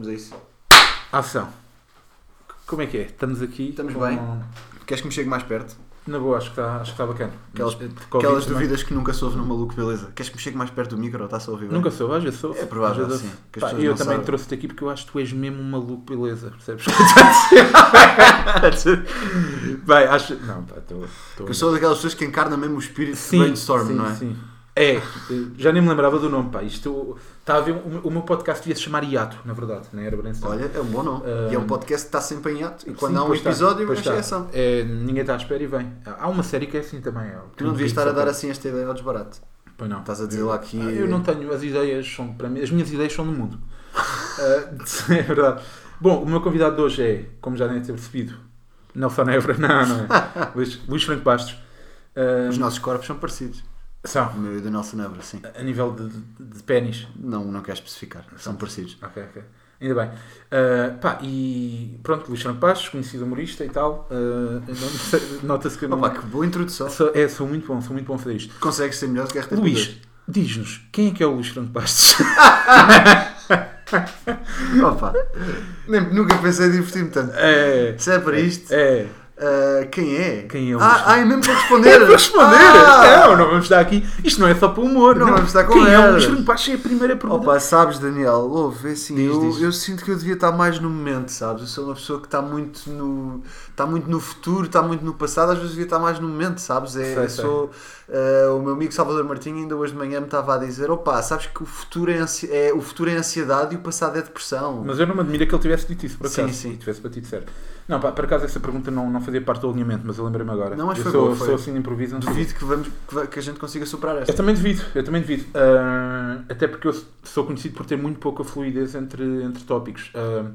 Vamos a isso. Ação. Como é que é? Estamos aqui. Estamos com- bem. Queres que me chegue mais perto? Na boa, acho que está, acho que está bacana. Aquelas- eh, Aquelas dúvidas que nunca soube no maluco, beleza. Queres que me chegue mais perto do micro ou está-se a ouvir? bem? Nunca sou, às vezes sou. É provável, vezes sim, Pá, eu também sabem. trouxe-te aqui porque eu acho que tu és mesmo um maluco, beleza. Percebes? Bem, acho. Não, pá, estou. eu sou daquelas pessoas que encarna mesmo o espírito de Sim, brainstorm, sim, não é? Sim. É, já nem me lembrava do nome, pá. Isto está a ver. O o meu podcast devia se chamar Hiato, na verdade, não era Brainstorm. Olha, é um bom nome. Ah, e é um podcast que está sempre em ato. E quando Sim, há um episódio, é está. ação. É, ninguém está à espera e vem. Há uma série que é assim também. é, Tu não devias estar a dar assim esta ideia ao desbarato. Pois não. Estás a dizer lá que. Ah, Eu não tenho, as ideias são para mim, as minhas ideias são do mundo. Ah, é verdade. Bom, o meu convidado de hoje é, como já devem ter percebido, Nelson Évora, não, não é? Luís, Luís Franco Bastos. Ah, Os nossos corpos são parecidos. São, O meu e o do Nelson Nebra, sim. a nível de, de, de pênis. Não, não quero especificar. São parecidos. Ok, ok. Ainda bem. Ah, pá, e pronto, Luís Bastos, conhecido humorista e tal. Não- Nota-se que. Opa, que boa introdução. Sou, é, sou muito bom, sou muito bom a fazer isto. Consegues ser melhor do que a RTP2. Luís, diz-nos, quem é que é o Luís Franco Bastos? Opa, nem, nunca pensei em divertir-me tanto. é. Se é para isto, É. ah, quem é? Quem é o Ah, ah, é mesmo para responder. Para responder! Ah! Não, não vamos estar aqui. Isto não é só para humor. Não vamos estar com Quem é o merdas. Franco Bastos? É a primeira pergunta. Opa, sabes, Daniel, ouve, é assim, Diz, eu, diz. eu sinto que eu devia estar mais no momento, sabes? Eu sou uma pessoa que está muito no, está muito no futuro, está muito no passado, às vezes devia estar mais no momento, sabes? É, Sei, eu sei. Eh, o meu amigo Salvador Martinho ainda hoje de manhã me estava a dizer, opa, sabes que o futuro é, ansi- é- o futuro é ansiedade e o passado é depressão. Mas eu não me admira que ele tivesse dito isso, por Sim, acaso. sim. E tivesse batido certo. Não, pá, por acaso essa pergunta não, não fazia parte do alinhamento, mas eu lembrei-me agora. Não, mas eu foi sou, boa, foi. sou assim de improviso. Duvido que, vamos, que, a gente consiga superar esta. Eu também devido, eu também devido. Ah, até porque eu sou conhecido por ter muito pouca fluidez entre, entre tópicos. Ah,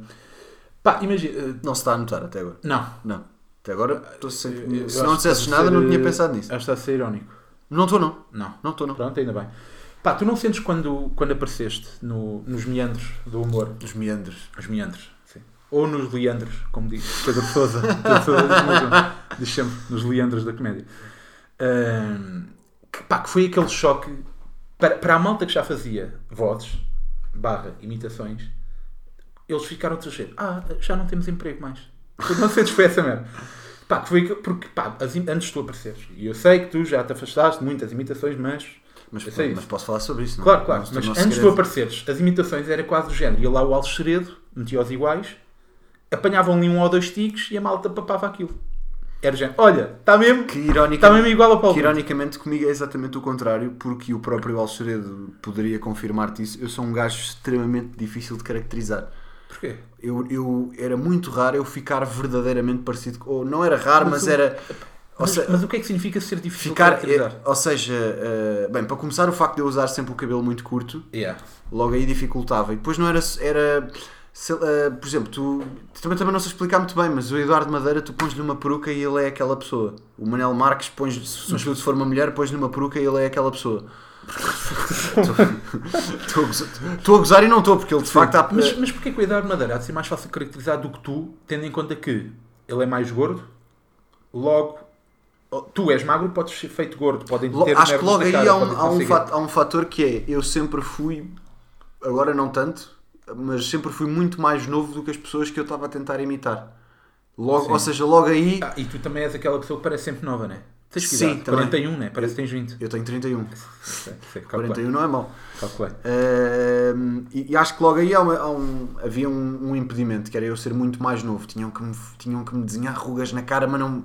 pá, imagina. Não se está a notar até agora. ah, não. Não. Até agora, sempre- se não dissesses nada, ser, não tinha pensado nisso. Acho que está a ser irónico. Não estou, não. Não. Não estou, não. Pronto, ainda bem. Pá, tu não sentes quando, quando apareceste no, nos meandros do humor? Os meandros. Os meandros, sim. Ou nos leandros, como diz Pedro Sousa. Pedro Sousa diz sempre, nos leandros da comédia. Ahm, que, pá, que foi aquele choque para, para a malta que já fazia vozes, barra, imitações, eles ficaram a dizer, ah, já não temos emprego mais. Tu não sentes foi essa merda. Pá, que foi que- porque, pá, as antes de tu apareceres, e eu sei que tu já te afastaste de muitas imitações, mas Mas, Eu sei mas isso. posso falar sobre isso, não? Claro, claro. Não Mas antes de tu apareceres, as imitações era quase do género. Ia lá o Alves Seredo, metia os iguais, apanhavam ali um ou dois tiques e a malta papava aquilo. Era género. Olha, está mesmo, Que, está mesmo igual ao Paulo. que ironicamente comigo é exatamente o contrário, porque o próprio Alceredo poderia confirmar-te isso. Eu sou um gajo extremamente difícil de caracterizar. Porquê? Eu, eu era muito raro eu ficar verdadeiramente parecido com. Ou não era raro, mas, Mas era. Mas, se- mas o que é que significa ser difícil ficar. é- ou seja, eh, bem, para começar, o facto de eu usar sempre o cabelo muito curto, Yeah. logo aí dificultava. E depois não era. era lá, eh, por exemplo, tu também, também não sei explicar muito bem, mas o Eduardo Madeira, tu pões-lhe uma peruca e ele é aquela pessoa. O Manel Marques, pões, sobretudo se for uma mulher, pões-lhe uma peruca e ele é aquela pessoa. Estou a gozar- Estou a gozar e não estou, porque ele de facto há. Mas, mas porquê que o Eduardo Madeira há de ser mais fácil de caracterizar do que tu, tendo em conta que ele é mais gordo, logo. Tu és magro, podes ser feito gordo, podem ter acho que logo aí cara, há um, há, um conseguir. fat- há um fator que é eu sempre fui, agora não tanto, mas sempre fui muito mais novo do que as pessoas que eu estava a tentar imitar. Logo, Sim. ou seja, logo aí Ah, e tu também és aquela pessoa que parece sempre nova, né? Tens que Sim, idade? também. 41, né? Parece que tens 20. eu tenho 31. Sei, sei, calculei, 41 não é mau. calculei. Ahm, e, e acho que logo aí há uma- há um- havia um, um impedimento, que era eu ser muito mais novo. Tinham que me, tinham que me desenhar rugas na cara, mas não,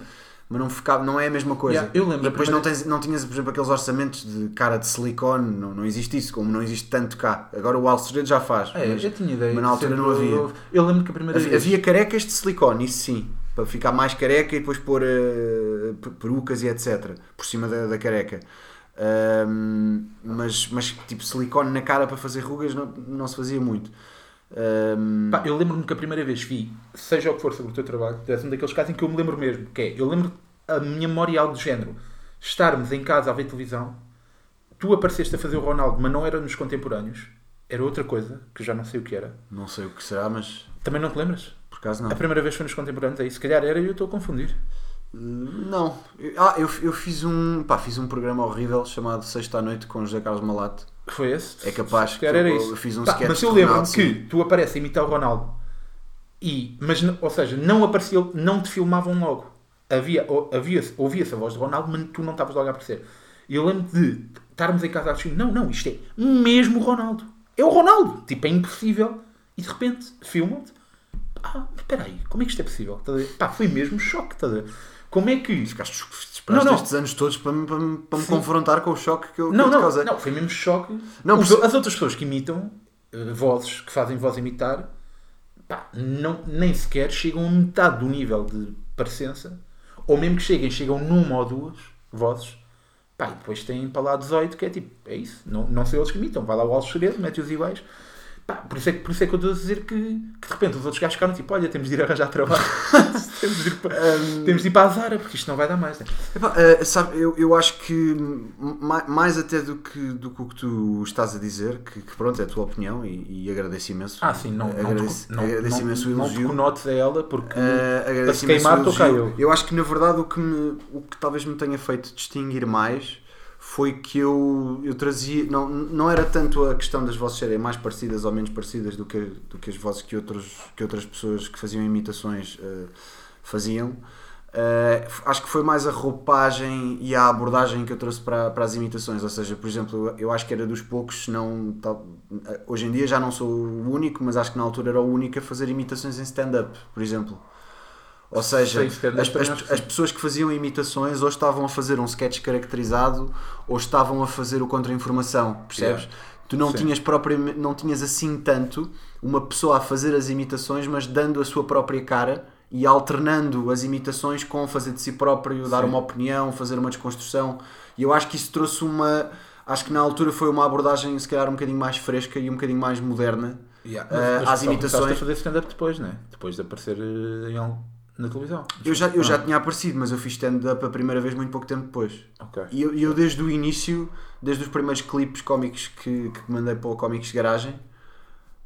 mas não, ficava, não é a mesma coisa. Yeah, eu lembro E depois primeira- não, tens, não tinhas, por exemplo, aqueles orçamentos de cara de silicone, não, não existe isso, como não existe tanto cá. Agora o Alceredo já faz. É, mas eu tinha ideia. mas na altura não havia. Eu lembro que a primeira havia, vez. havia carecas de silicone, isso sim. Para ficar mais careca e depois pôr pe- perucas e etc. Por cima da, da careca. Ahm, mas, mas tipo silicone na cara para fazer rugas não, não se fazia muito. Ahm, Pá, eu lembro-me que a primeira vez vi, seja o que for sobre o teu trabalho, é um daqueles casos em que eu me lembro mesmo. Que é, eu lembro a minha memória é algo do género. Estarmos em casa a ver televisão, tu apareceste a fazer o Ronaldo, mas não era nos contemporâneos, era outra coisa, que já não sei o que era. não sei o que será, mas Também não te lembras? Acaso não. A primeira vez foi nos contemporâneos, aí se calhar era e eu estou a confundir. Não. Ah, eu, eu fiz um. Pá, fiz um programa horrível chamado Sexta à Noite com José Carlos Malato. Que foi esse? É capaz que era eu, isso. eu fiz um sketch mas eu lembro-me Ronaldo, que tu apareces a imitar o Ronaldo e, mas, ou seja, não aparecia, não te filmavam logo. Havia, havia, ouvia-se a voz do Ronaldo, mas tu não estavas logo a aparecer. E eu lembro de estarmos em casa a discutir, não, não, isto é mesmo o Ronaldo. É o Ronaldo. Tipo, é impossível. E de repente, filmam-te. Ah, espera aí, como é que isto é possível? Ver? Pá, foi mesmo choque, estás a ver? Como é que... Ficaste esperaste Não, não. estes anos todos para, me- para, para me confrontar com o choque que eu, que Não, eu te não, causei. não, foi mesmo choque. Não, Os- perce- as outras pessoas que imitam eh, vozes, que fazem voz imitar, pá, não, nem sequer chegam a metade do nível de parecença, ou mesmo que cheguem, chegam numa ou duas vozes, pá, e depois têm para lá 18, que é tipo, é isso, não, não são eles que imitam, vai lá o Alves Segredo, mete-os iguais. Pá, por, isso é, que- por isso é que eu estou a dizer que, que de repente os outros gajos ficaram tipo, olha, temos de ir arranjar trabalho, temos, de ir para, temos de ir para a Zara, porque isto não vai dar mais. Né? Epá, eh, sabe, eu, eu acho que ma- mais até do que, do que o que tu estás a dizer, que, que pronto, é a tua opinião e, e agradeço imenso. Ah, sim, não, não, agradeço, não, agradeço não, imenso o não te elogio. conotes a ela, porque Eh, para agradeço se queimar, o estou elogio. eu. acho que na verdade o que, me, o que talvez me tenha feito distinguir mais foi que eu, eu trazia. Não, não era tanto a questão das vozes serem mais parecidas ou menos parecidas do que, do que as vozes que, outros, que outras pessoas que faziam imitações eh, faziam. Eh, acho que foi mais a roupagem e a abordagem que eu trouxe para, para as imitações. Ou seja, por exemplo, eu- acho que era dos poucos, não. tal- hoje em dia já não sou o único, mas acho que na altura era o único a fazer imitações em stand-up, por exemplo. Ou seja, as, as- as pessoas que faziam imitações ou estavam a fazer um sketch caracterizado ou estavam a fazer o contra-informação, percebes? Yeah. Tu não Sim. tinhas, propriamente, não tinhas assim tanto uma pessoa a fazer as imitações, mas dando a sua própria cara e alternando as imitações com fazer de si próprio, dar Sim. uma opinião, fazer uma desconstrução. E eu acho que isso trouxe uma. Acho que na altura foi uma abordagem, se calhar, um bocadinho mais fresca e um bocadinho mais moderna. Yeah. Eh, Mas- mas às imitações- começaste a fazer stand-up depois, né? Depois de aparecer eh, em algo na televisão. Eu já, eu Ah, já tinha aparecido, mas eu fiz stand-up a primeira vez muito pouco tempo depois. Ok. E eu, eu desde o início, desde os primeiros clipes cómicos que, que mandei para o Cómicos de Garagem,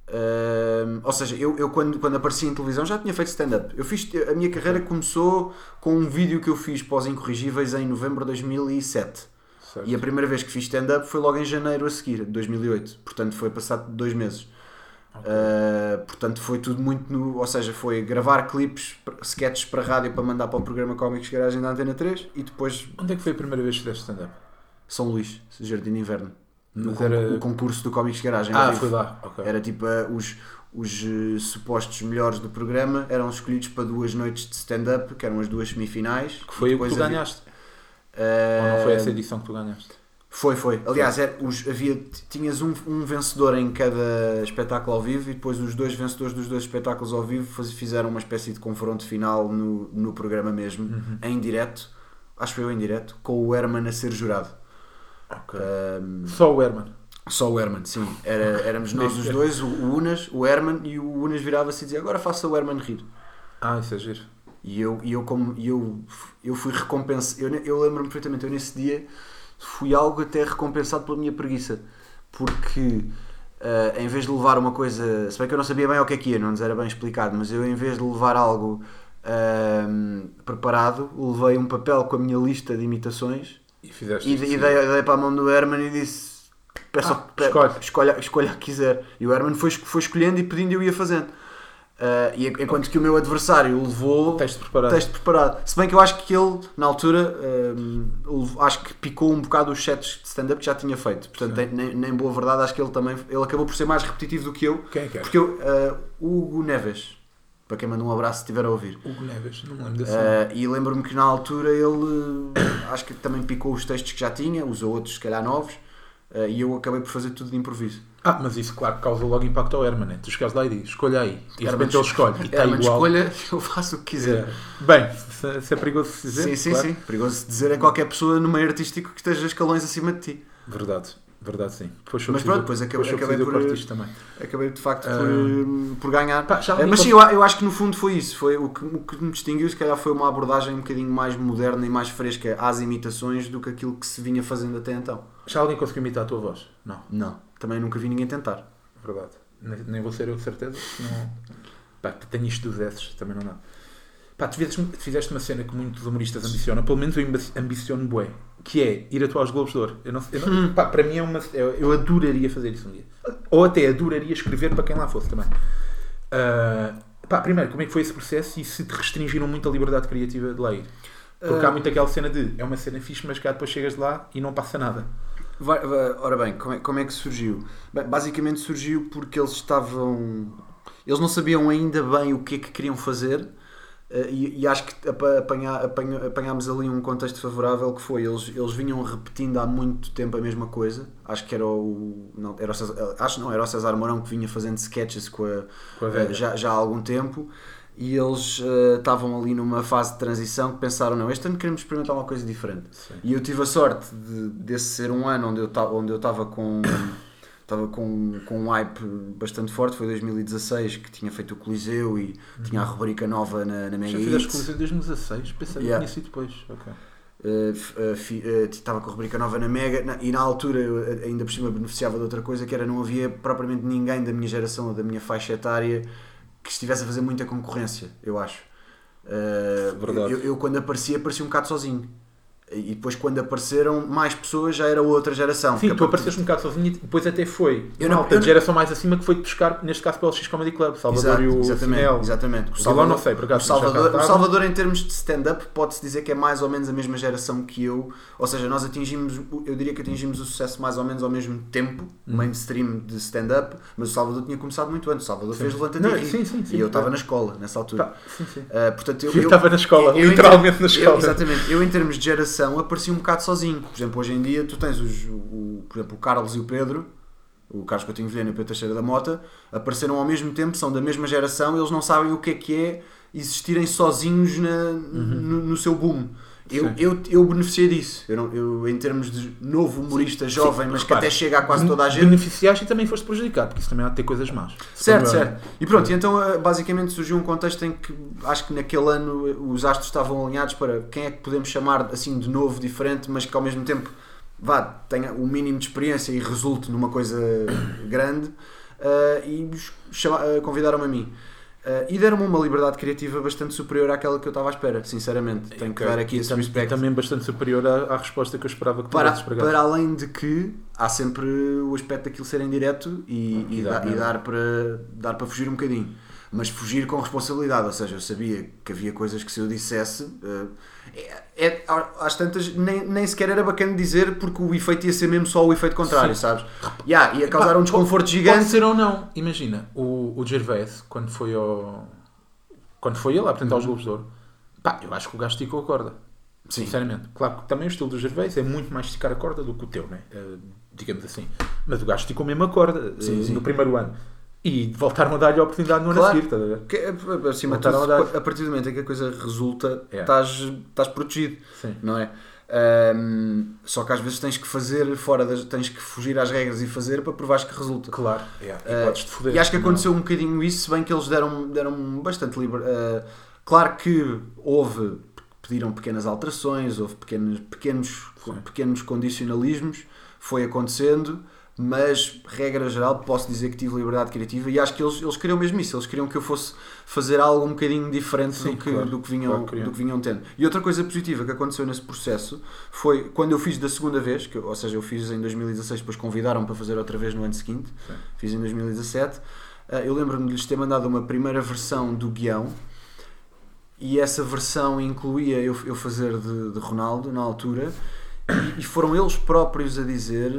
hum, ou seja, eu, eu quando, quando apareci em televisão já tinha feito stand-up. Eu fiz, a minha carreira começou com um vídeo que eu fiz para os Incorrigíveis em novembro de 2007. Certo. E a primeira vez que fiz stand-up foi logo em janeiro a seguir, de 2008. Portanto, foi passado dois meses. Ok. Uh, portanto, foi tudo muito no. Ou seja, foi gravar clipes, sketches para rádio para mandar para o programa Cómicos Garagem da Antena 3 e depois Onde é que foi a primeira vez que fizeste stand-up? São Luís, Jardim de Inverno. No con- era- o concurso do Cómicos Garagem. Ah, foi lá. Ok. Era tipo uh, os, os uh, supostos melhores do programa eram escolhidos para duas noites de stand-up, que eram as duas semifinais. Que foi o que tu havia- ganhaste. Ou não foi essa edição que tu ganhaste? Foi, foi. Aliás, era, os, havia, tinhas um, um vencedor em cada espetáculo ao vivo e depois os dois vencedores dos dois espetáculos ao vivo faz- fizeram uma espécie de confronto final no, no programa mesmo, Uhum. em direto, acho que eu em direto, com o Herman a ser jurado. Ok. Um, Só o Herman. só o Herman, sim. Era, éramos nós os dois, o, o Unas, o Herman, e o Unas virava-se e dizia agora faça o Herman rir. Ah, isso é giro. E eu, e eu, como, eu, eu fui recompensado, eu, eu lembro-me perfeitamente, eu nesse dia fui algo até recompensado pela minha preguiça, porque eh, em vez de levar uma coisa, se bem que eu não sabia bem o que é que ia, não nos era bem explicado, mas eu em vez de levar algo ehm, preparado, levei um papel com a minha lista de imitações E fizeste e, e dei, dei para a mão do Herman e disse peça, Ah, pe- escolhe. escolha, escolha a que quiser. E o Herman foi, foi escolhendo e pedindo e eu ia fazendo. Eh, e enquanto que o meu adversário levou Teste preparado. texto preparado. Se bem que eu acho que ele, na altura, ele- acho que picou um bocado os sets de stand-up que já tinha feito. Portanto, Sim. nem, nem boa verdade, acho que ele também ele acabou por ser mais repetitivo do que eu. Quem é que é? Porque eu, uh, o Hugo Neves, para quem manda um abraço se estiver a ouvir. Hugo Neves, não me lembro desse. Uh, e lembro-me que na altura ele uh, acho que também picou os textos que já tinha, usou outros se calhar novos, uh, e eu acabei por fazer tudo de improviso. Ah, mas isso, claro, causa logo impacto ao Herman, né? Tu chegas lá e dizes, escolha aí. E de repente ele escolhe. E está igual. escolha, eu faço o que quiser. É. Bem, se, se é perigoso dizer. Sim, sim, claro. sim. Perigoso dizer a qualquer pessoa no meio artístico que esteja escalões acima de ti. Verdade, verdade sim. Depois Mas pronto, depois acabei- acabei por- isto também. Acabei de facto Ah. por, por ganhar. Pá, Eh, mas sim, cons- eu, eu acho que no fundo foi isso. Foi o, que, o que me distinguiu, se calhar, foi uma abordagem um bocadinho mais moderna e mais fresca às imitações do que aquilo que se vinha fazendo até então. Já alguém conseguiu imitar a tua voz? Não, Não. Também nunca vi ninguém tentar. verdade. Nem, vou ser eu de certeza. Não... Pá, tenho isto dos S, também não dá. Pá, tu fizeste, uma cena que muitos humoristas ambicionam, pelo menos eu ambi- ambiciono bué, que é ir atuar aos Globos de Ouro. Eu não, eu não- pá, para mim é uma. Eu, eu adoraria fazer isso um dia. Ou até adoraria escrever para quem lá fosse também. Ah, pá, primeiro, como é que foi esse processo e se te restringiram muito a liberdade criativa de lá ir? Porque há Ah. muito aquela cena de é uma cena fixe, mas cá depois chegas de lá e não passa nada. Vai- ora bem, como é, como é que surgiu? Bem, basicamente surgiu porque eles estavam. Eles não sabiam ainda bem o que é que queriam fazer eh, e, e acho que apa- apanhá- apanha- apanhámos ali um contexto favorável que foi eles, eles vinham repetindo há muito tempo a mesma coisa. Acho que era o. Não, era o César, acho não, era o César Mourão que vinha fazendo sketches com a, Com a eh, já, já há algum tempo. E eles eh, estavam ali numa fase de transição que pensaram: não, este ano queremos experimentar uma coisa diferente. Sim. E eu tive a sorte de, desse ser um ano onde eu ta- onde eu estava com estava com, com um hype bastante forte, foi 2016 que tinha feito o Coliseu e tinha a rubrica nova na, na Mega Já fizeste coisa desde 2016? Pensei que Yeah. tinha sido depois. Ok. Uh, f- uh, uh, estava com a rubrica nova na Mega na- e na altura eu uh, ainda por cima beneficiava de outra coisa que era não havia propriamente ninguém da minha geração ou da minha faixa etária que estivesse a fazer muita concorrência, eu acho. Uh, Verdade. eu, eu quando aparecia aparecia um bocado sozinho. E depois quando apareceram mais pessoas já era outra geração. Sim, tu a- apareceste um bocado sozinho e depois até foi. Eu Eu não- não, eu de geração mais acima que foi pescar, neste caso pelo X Comedy Club, Salvador Exato, e o exatamente, Finel. exatamente. O Salvador não sei, por acaso. O Salvador, o. Salvador, em termos de stand-up, pode-se dizer que é mais ou menos a mesma geração que eu. Ou seja, nós atingimos, eu diria que atingimos o sucesso mais ou menos ao mesmo tempo, Uhum. mainstream de stand-up, mas o Salvador tinha começado muito antes. O Salvador Sim. fez Levanta Não, e Ri. sim, sim, sim. E eu estava na escola nessa altura. Pá, sim, sim. Ah, portanto, eu, Eu estava na escola, eu- literalmente na eu- escola. exatamente. Eu, em termos de geração, apareci um bocado sozinho. Por exemplo, hoje em dia, tu tens os, o, por exemplo, o Carlos e o Pedro, o Carlos Coutinho Vilhena e o Pedro Teixeira da Mota, apareceram ao mesmo tempo, são da mesma geração, eles não sabem o que é que é existirem sozinhos na, no, no seu boom. Eu, Sim. eu, eu beneficiei disso. Eu, não- eu, em termos de novo humorista jovem, mas que repara, até chega a quase toda a gente. Beneficiaste e também foste prejudicado, porque isso também há de ter coisas más. Certo, certo. E pronto, e então eh, basicamente surgiu um contexto em que acho que naquele ano eh, os astros estavam alinhados para quem é que podemos chamar assim de novo, diferente, mas que ao mesmo tempo vá, tenha o mínimo de experiência e resulte numa coisa grande. eh, e eh, convidaram-me a mim. Eh, e deram-me uma liberdade criativa bastante superior àquela que eu estava à espera, sinceramente. Tenho que dar aqui esse e também bastante superior à, à resposta que eu esperava que Para, para além de que há sempre o aspecto daquilo ser em direto e, e, E dá- e merda. dar, para, dar para fugir um bocadinho. Mas fugir com responsabilidade, ou seja, eu sabia que havia coisas que se eu dissesse, eh, é, é- às tantas nem, nem sequer era bacana dizer porque o efeito ia ser mesmo só o efeito contrário, Sim. sabes? Yeah, ia causar um desconforto Pode gigante. ser ou não. Imagina, o, o Gervais, quando foi ao. Quando foi ele a apresentar os Globos de Ouro, pá, eu acho que o gajo esticou a corda. Sim. Sinceramente. Claro que também o estilo do Gervais é muito mais esticar a corda do que o teu, né? Eh, digamos assim. Mas o gajo esticou mesmo a corda Sim, eh, sim. no primeiro ano. E voltaram a dar-lhe a oportunidade no ano Claro. a seguir, estás a ver? Que, eh, acima de tudo, a partir do momento em que a coisa resulta, É. estás, estás protegido. Sim. não é? Ahm, só que às vezes tens que fazer fora das, tens que fugir às regras e fazer para provares que resulta. Claro. Yeah. E Ah, podes-te foder. E acho que Não. aconteceu um bocadinho isso, se bem que eles deram, deram bastante liberdade. claro que houve, pediram pequenas alterações, houve pequenos, pequenos, Sim. pequenos condicionalismos, foi acontecendo, mas regra geral posso dizer que tive liberdade criativa e acho que eles, eles queriam mesmo isso, eles queriam que eu fosse fazer algo um bocadinho diferente Sim, do, que, claro. do, que vinham, Claro do que vinham tendo. E outra coisa positiva que aconteceu nesse processo foi quando eu fiz da segunda vez, que, ou seja, eu fiz em 2016, depois convidaram para fazer outra vez no ano seguinte, Sim. fiz em 2017. Ah, Eu lembro-me de lhes ter mandado uma primeira versão do guião e essa versão incluía eu, eu fazer de, de Ronaldo na altura e, e foram eles próprios a dizer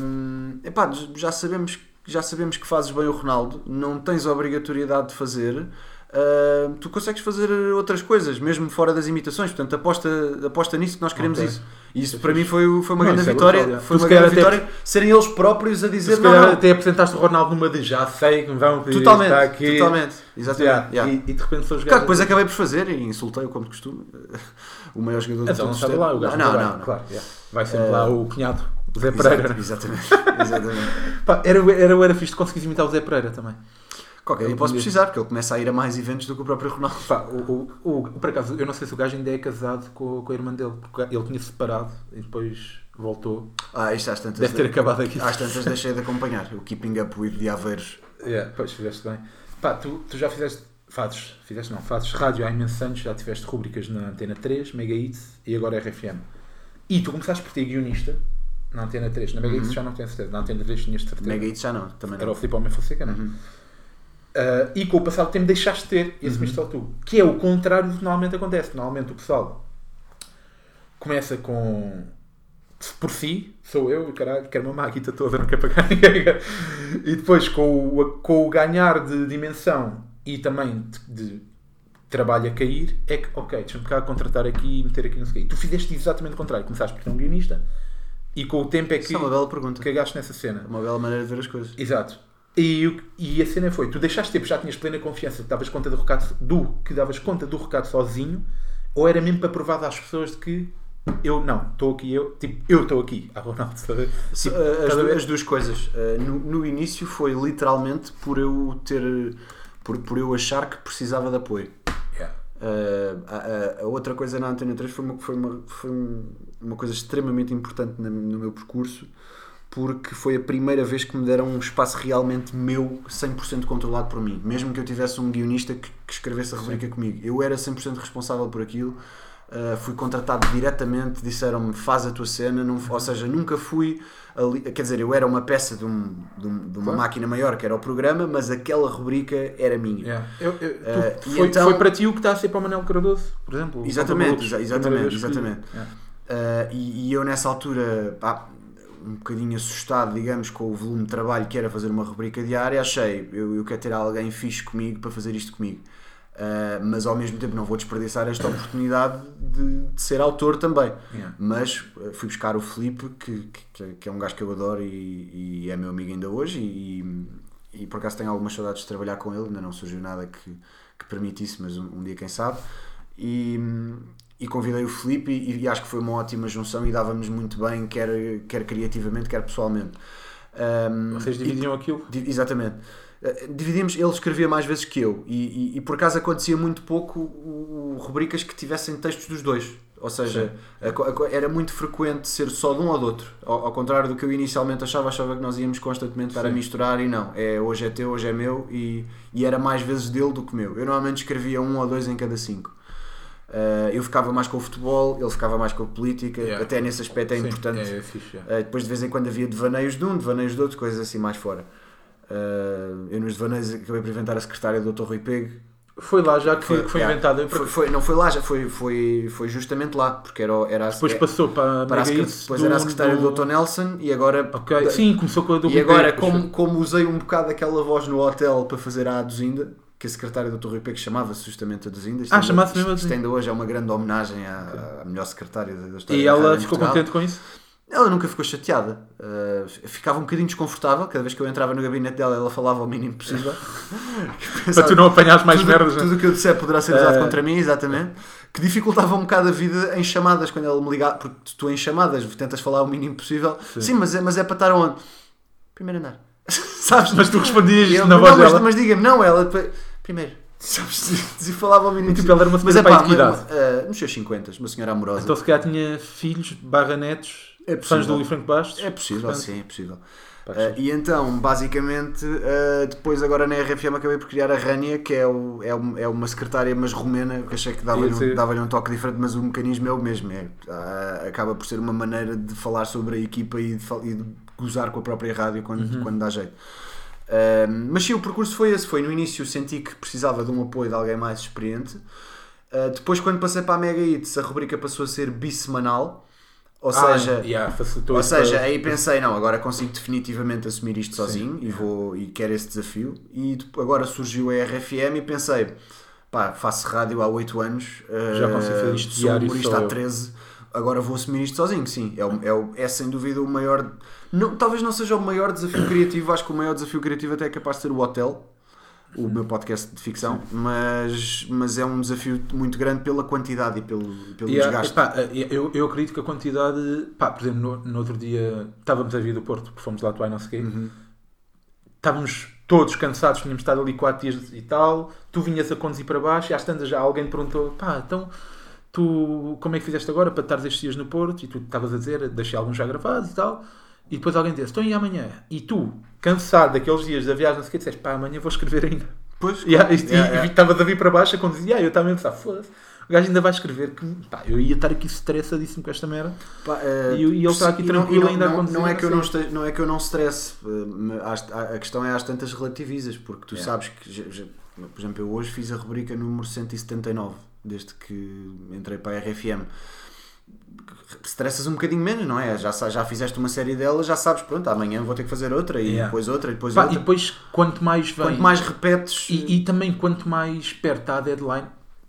hum, epá, já sabemos já sabemos que fazes bem o Ronaldo não tens a obrigatoriedade de fazer hum, tu consegues fazer outras coisas mesmo fora das imitações portanto aposta, aposta nisso que nós queremos Ok. isso e isso Isso é para mim foi, foi uma Não, grande é vitória foi Tu, uma grande até- vitória serem eles próprios a Tu, dizer se não, calhar não. até apresentaste o Ronaldo numa de já sei que me vão pedir totalmente, está aqui. totalmente exatamente Yeah. yeah. E, e de repente são os Claro, depois acabei por fazer e insultei-o como de costume. O maior jogador de Então os estava tempos. lá, o gajo não, não, não, não. Claro, yeah. Vai sempre Eh, lá o cunhado, o Zé Pereira. Exatamente. exatamente. Pá, era, era, era fixe de conseguires imitar o Zé Pereira também. Qualquer dia posso precisar, porque ele começa a ir a mais eventos do que o próprio Ronaldo. Pá, o, o, o- por acaso, eu não sei se o gajo ainda é casado com, com a irmã dele, porque ele tinha separado e depois voltou. Ah, isto às tantas. Deve ter acabado aqui. Às tantas deixei de acompanhar. O Keeping Up with de Aveiros. Yeah, pois fizeste bem. Pá, tu, tu já fizeste, fazes, fizeste não, fazes rádio há imensos anos, já tiveste rubricas na Antena 3, Mega Hits e agora RFM. E tu começaste por ter guionista na Antena 3. Na Mega Hits já não tenho certeza. Na Antena 3 tinhas certeza. Mega Hits já não, também Era não. o Filipe Homem Fonseca, não é? Uhum. Uh, e com o passado do tempo deixaste de ter esse misto ao tu. Que é o contrário do que normalmente acontece. Normalmente o pessoal começa com por si, sou eu, caralho, quero uma máquina toda, não quero pagar ninguém. E depois com o, com o ganhar de dimensão e também de, de trabalho a cair, é que, ok, deixa-me cá contratar aqui e meter aqui no sei quê. Tu fizeste exatamente o contrário. Começaste por ter um guionista e com o tempo é que Isso é uma bela pergunta. cagaste nessa cena. É uma bela maneira de ver as coisas. Exato. E, o- e a cena foi, tu deixaste tempo, já tinhas plena confiança que davas conta do recado do que davas conta do recado sozinho, ou era mesmo para provar às pessoas de que eu não, estou aqui, eu, tipo, eu estou aqui, a Ronaldo, Tipo, as, as duas coisas. Uh, No, no início foi literalmente por eu ter. Por, por eu achar que precisava de apoio. Yeah. Uh, a, a- outra coisa na Antena 3 foi uma, foi uma, foi um- uma coisa extremamente importante na- no meu percurso porque foi a primeira vez que me deram um espaço realmente meu 100% controlado por mim mesmo que eu tivesse um guionista que, que escrevesse a rubrica comigo eu era 100% responsável por aquilo Uh, fui contratado diretamente disseram-me faz a tua cena não, ou seja, nunca fui ali, quer dizer, eu era uma peça de, um- de um- de uma Claro. máquina maior que era o programa mas aquela rubrica era minha Yeah. Eu- eu- tu- Eh, e foi, então- foi para ti o que está a ser para o Manel Cardoso, por exemplo. Exatamente, exa- exatamente, exatamente. Yeah. Uh, e, e eu nessa altura, pá, um bocadinho assustado, digamos, com o volume de trabalho que era fazer uma rubrica diária, achei, eu, eu quero ter alguém fixe comigo para fazer isto comigo. Uh, mas ao mesmo tempo não vou desperdiçar esta oportunidade de, de ser autor também. Yeah. Mas uh, fui buscar o Felipe, que, que, que é um gajo que eu adoro e, e é meu amigo ainda hoje, e, e por acaso tenho algumas saudades de trabalhar com ele, ainda não surgiu nada que, que permitisse, mas um, um dia quem sabe. E, e convidei o Felipe e, e acho que foi uma ótima junção e dávamos muito bem, quer, quer criativamente, quer pessoalmente. Um, Vocês e- dividiam aquilo? Exatamente. Eh, Dividimos, ele escrevia mais vezes que eu e, e- e por acaso acontecia muito pouco o- o- rubricas que tivessem textos dos dois. Ou seja, a a era muito frequente ser só de um ou do outro. Ao, ao contrário do que eu inicialmente achava, achava que nós íamos constantemente estar a Sim. misturar e não. É, hoje é teu, hoje é meu e, e era mais vezes dele do que meu. Eu normalmente escrevia um ou dois em cada cinco. Eh, eu ficava mais com o futebol, ele ficava mais com a política, Yeah. até nesse aspecto é Sim, importante. É, é fixe, yeah. Uh, depois de vez em quando havia devaneios de um, devaneios de outro, coisas assim mais fora. Uh, eu nos devaneios acabei por inventar a secretária do Dr. Rui Pego. Foi lá já que Foi- foi, yeah. inventado. Foi, foi- não foi lá, já foi, foi, foi justamente lá, porque era, era a, Depois é- passou para, para a depois do- era a secretária do, do- Dr. Nelson e agora. Ok, da- sim, começou com a do e agora, como, como usei um bocado aquela voz no hotel para fazer a Aduzinda, que a secretária do Dr. Rui Pego chamava-se justamente Aduzinda. Ah, chamasse mesmo isto, isto Aduzinda. ainda hoje é uma grande homenagem à, à melhor secretária da história E ela ficou Portugal. contente com isso? Ela nunca ficou chateada. Uh, ficava um bocadinho desconfortável cada vez que eu entrava no gabinete dela. Ela falava o mínimo possível. Para tu não apanhares mais tudo, merdas, né? Tudo o que eu disser poderá ser usado Eh, contra mim, exatamente. Que dificultava um bocado a vida em chamadas quando ela me ligava. Porque tu em chamadas tentas falar o mínimo possível. Sim, mas, é, mas é para estar onde? Primeiro andar. Sabes? Mas tu respondias eu, na não, voz mas, dela. mas diga-me, não, ela. Primeiro. Sabes? E falava o mínimo E tipo, possível. ela era uma Mas senhora é pai de que idade? uh, nos seus 50, uma senhora amorosa. Então se calhar tinha filhos, barra netos, É fãs possível. do Luís Franco Bastos. É possível, Portanto, sim, é possível. Uh, e então, basicamente, uh, depois agora na RFM acabei por criar a Rania, que é, o, é, um- é uma secretária mas romena, que achei que dava-lhe um, dava um toque diferente, mas o mecanismo é o mesmo. É, uh, acaba por ser uma maneira de falar sobre a equipa e de, e de gozar com a própria rádio quando, Uhum. quando dá jeito. Mas sim, o percurso foi esse. Foi no início senti que precisava de um apoio de alguém mais experiente. Uh, depois, quando passei para a Mega Hits, a rubrica passou a ser bissemanal. Ou ah, seja, yeah, ou seja, aí pensei, não, agora consigo definitivamente assumir isto sozinho e, vou, e quero esse desafio. E agora surgiu a RFM e pensei, pá, faço rádio há 8 anos, Já eh, consigo fazer isto sou diário humorista há eu. 13, agora vou assumir isto sozinho, sim. É, é, é sem dúvida o maior. Não, talvez não seja o maior desafio criativo, acho que o maior desafio criativo até é capaz de ser o Hotel. O meu podcast de ficção, mas, mas é um desafio muito grande pela quantidade e pelo, pelo desgaste. eu, eu acredito que a quantidade, pá, por exemplo, no, no outro dia estávamos a vir do Porto, porque fomos lá atuar não sei o quê, Uhum. estávamos todos cansados, tínhamos estado ali 4 dias e tal, tu vinhas a conduzir para baixo e às tantas já alguém perguntou, pá, então tu como é que fizeste agora para estares estes dias no Porto? E tu estavas a dizer, deixei alguns já gravados e tal, e depois alguém disse, então e amanhã? E tu, cansado daqueles dias da viagem, não sei o quê, disseste, pá, amanhã vou escrever ainda. Pois, Yeah, e yeah. estavas a vir para baixo a conduzir, e ah, eu estava a pensar, foda-se. O gajo ainda vai escrever que pá, eu ia estar aqui estressadíssimo com esta merda. Pá, eh, E- e ele está aqui não- tranquilo não- ainda a não, conduzir, não é que eu assim. não esteja, não é que eu não stresse eh, a questão é às tantas relativizas porque tu sabes que por exemplo eu hoje fiz a rubrica número 179 desde que entrei para a RFM stressas um bocadinho menos, não é? Já, já fizeste uma série delas, já sabes, pronto, amanhã vou ter que fazer outra e Yeah. depois outra e depois Pá, e outra. depois, quanto mais vem. Quanto mais repetes, E, e também, quanto mais perto está a deadline,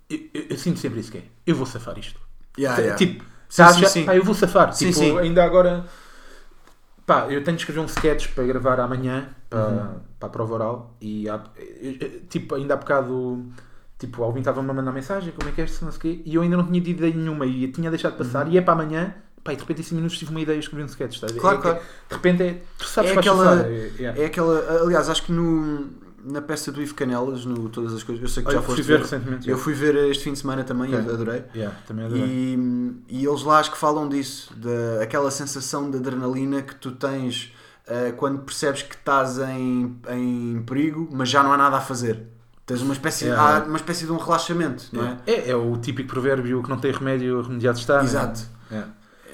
eu, eu- eu sinto sempre isso que é. Eu vou safar isto. Yeah, yeah. Tipo, Sim, tá, sim, já- sim. pá, eu vou safar. Sim, tipo, sim. ainda agora. Pá, eu tenho de escrever um sketch para gravar amanhã para, Uhum. para a prova oral e há- tipo, ainda há bocado tipo, alguém estava-me a mandar mensagem, como é que é isto, não sei o quê, e eu ainda não tinha de ideia nenhuma e tinha deixado de passar e é para amanhã, pá, e de repente em 5 minutos tive uma ideia e escrevi um sketch, estás? Uhum. Claro, É- claro. De repente é, tu sabes É aquela- safar, é- é. É aquela. Aliás, acho que no, na peça do Ivo Canelas, no Todas as Coisas, eu sei que Olha, já fui foste ver ver. recentemente. Eu fui ver este fim de semana também, Ok. adorei. Yeah, também adorei. E, e eles lá acho que falam disso, da aquela sensação de adrenalina que tu tens eh, quando percebes que estás em, em perigo, mas já não há nada a fazer. Tens uma espécie, É. há uma espécie de um relaxamento, não é? É, é o típico provérbio que não tem remédio, remediado está. né? Exato. É.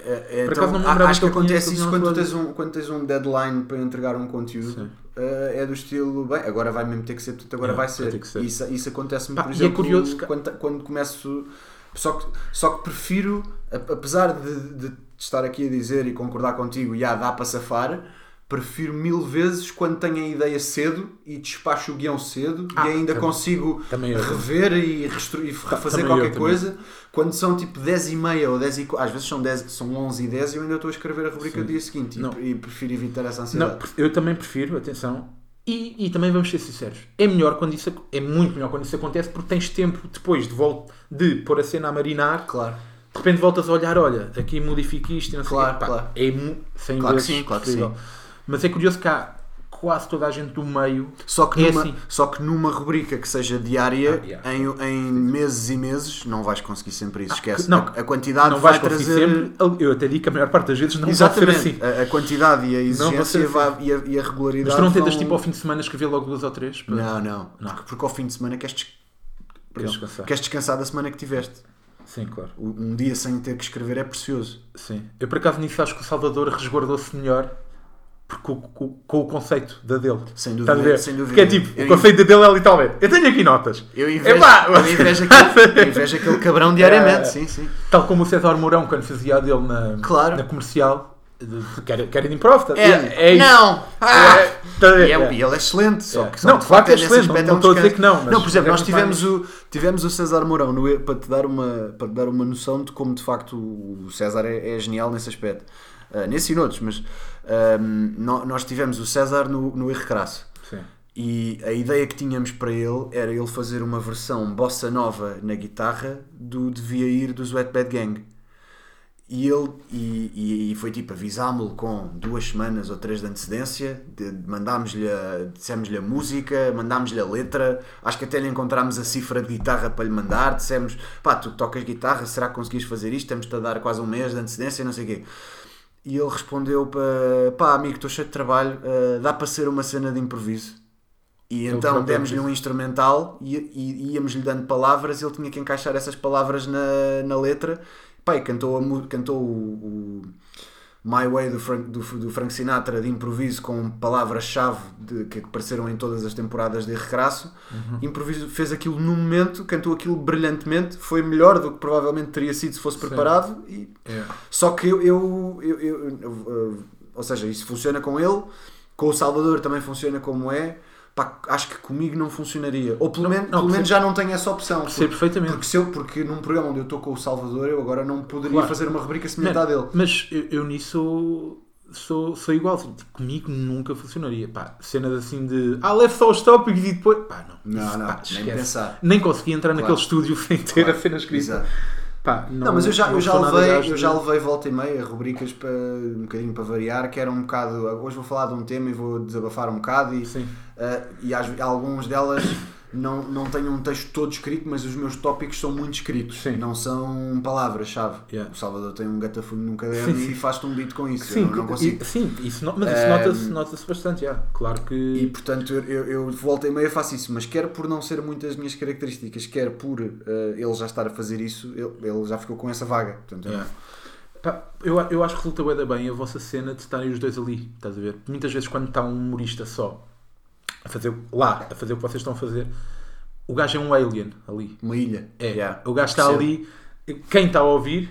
É, é, então, acho que acontece isso quando tens um, quando tens um deadline para entregar um conteúdo. Eh, é do estilo, bem, agora vai mesmo ter que ser, portanto agora Yeah, vai ser. ser. Isso, isso acontece-me, por é exemplo, curioso que- quando, quando começo. Só que, só que prefiro, apesar de, de estar aqui a dizer e concordar contigo, já dá para safar, prefiro mil vezes quando tenho a ideia cedo e despacho o guião cedo Ah, e ainda também- consigo também eu. rever e, e refazer eu, qualquer também. coisa. Quando são tipo 10 e meia ou 10 e às vezes são, 10, são 11 e 10 e eu ainda estou a escrever a rubrica Sim. do dia seguinte e- Não. e, prefiro evitar essa Não, ansiedade. eu também prefiro, atenção, e, e também vamos ser sinceros, é melhor quando isso é muito melhor quando isso acontece porque tens tempo depois de volta de pôr a cena a marinar, Claro. de repente voltas a olhar, olha, aqui modifico isto e não sei Claro, quê. Pá, claro. É sem Claro que vezes sim, claro que preferível. Mas é curioso que há quase toda a gente do meio Só que, É numa, assim. só que numa rubrica que seja diária, Ah, yeah. em, em meses e meses, não vais conseguir sempre isso. Esquece. que- não. a, a quantidade não vai trazer. sempre. Eu até digo que a maior parte das vezes não Exatamente. vai ser assim. A, a quantidade e a exigência assim. vai- e, a, e a regularidade. Mas tu não tentas vão- tipo ao fim de semana escrever logo duas ou três? para- Não, não. Não. Porque, porque ao fim de semana queres, des- Queres descansar. queres descansar da semana que tiveste. Sim, claro. Um dia sem ter que escrever é precioso. Sim. Eu por acaso nisso acho que o Salvador resguardou-se melhor com, com- com o conceito da dele. Sem dúvida. Sem dúvida. Porque é tipo, Eu o conceito da dele é literalmente. Eu tenho aqui notas. Eu invejo, Epá! eu invejo, aquele, eu invejo aquele cabrão diariamente, É. sim, sim. Tal como o César Mourão quando fazia a dele na, Claro. na comercial. de- Que era, que era de improv, tá? É, isso. não! Ah! É, tá a ver? E é, É. e ele é excelente, só É. que só Não, de que é excelente, não- não estou a dizer que não, Não, por exemplo, nós tivemos o, tivemos o César Mourão no, para, te dar uma, para te dar uma noção de como de facto o César é, é genial nesse aspecto. Ah, nesse e noutros, mas nó- nós tivemos o César no, no Erro Crasso. Sim. E a ideia que tínhamos para ele era ele fazer uma versão bossa nova na guitarra do Devia Ir dos Wet Bad Gang. E ele e, e- e foi tipo avisámo-lo com duas semanas ou três de antecedência, mandámos-lhe dissemos-lhe a música, mandámos-lhe a letra, acho que até lhe encontramos a cifra de guitarra para lhe mandar, dissemos, pá, tu tocas guitarra, será que conseguis fazer isto? Temos-te a dar quase um mês de antecedência, não sei o quê. E ele respondeu pá, amigo, estou cheio de trabalho, ah, dá para ser uma cena de improviso. E Ele então demos-lhe um instrumental e, e íamos-lhe dando palavras, ele tinha que encaixar essas palavras na, na letra. Pá, e cantou, a cantou o, o My Way do Frank, do, do Frank Sinatra de improviso com palavras-chave que apareceram em todas as temporadas de Recrasso. Uhum. Improviso, fez aquilo num momento, cantou aquilo brilhantemente, foi melhor do que provavelmente teria sido se fosse Sim. preparado. E, É. só que eu, eu, eu- eu- eu, ou seja, isso funciona com ele, com o Salvador também funciona como é. Pá, acho que comigo não funcionaria. Ou pelo, Não, menos, não, pelo menos já não tenho essa opção. Percebo Porque, perfeitamente. porque, se eu, porque num programa onde eu estou com o Salvador, eu agora não poderia Claro. fazer uma rubrica semelhante à dele. Mas eu, eu nisso sou, sou igual. Tipo, comigo nunca funcionaria. Pá, cenas assim de ah, leve só os tópicos e depois. Pá, não. Não, Isso, não, pá, nem esquece. pensar. Nem consegui entrar Claro. naquele estúdio sem ter Claro. a cena escrita. Exato. Pá, não, Não, mas eu já, eu já levei, eu já levei volta e meia rubricas para um bocadinho para variar, que era um bocado. Hoje vou falar de um tema e vou desabafar um bocado e, Sim. Uh, e às, alguns delas não, não tenho um texto todo escrito, mas os meus tópicos são muito escritos. Sim. Não são palavras-chave. Yeah. O Salvador tem um gatafunho num caderno Sim, e faz-te um beat com isso. Sim, eu não, não consigo. e- sim isso no- mas isso nota-se nota bastante, já. Claro que. E portanto eu, eu, eu volta e meia faço isso, mas quer por não ser muitas minhas características, quer por eh, ele já estar a fazer isso, ele, ele já ficou com essa vaga. Portanto, eu- Yeah. Eu, eu acho que resulta bem a vossa cena de estarem os dois ali, estás a ver? Muitas vezes quando está um humorista só a fazer lá, a fazer o que vocês estão a fazer, o gajo é um alien ali. uma ilha. É, Yeah. o gajo está ali, quem está a ouvir,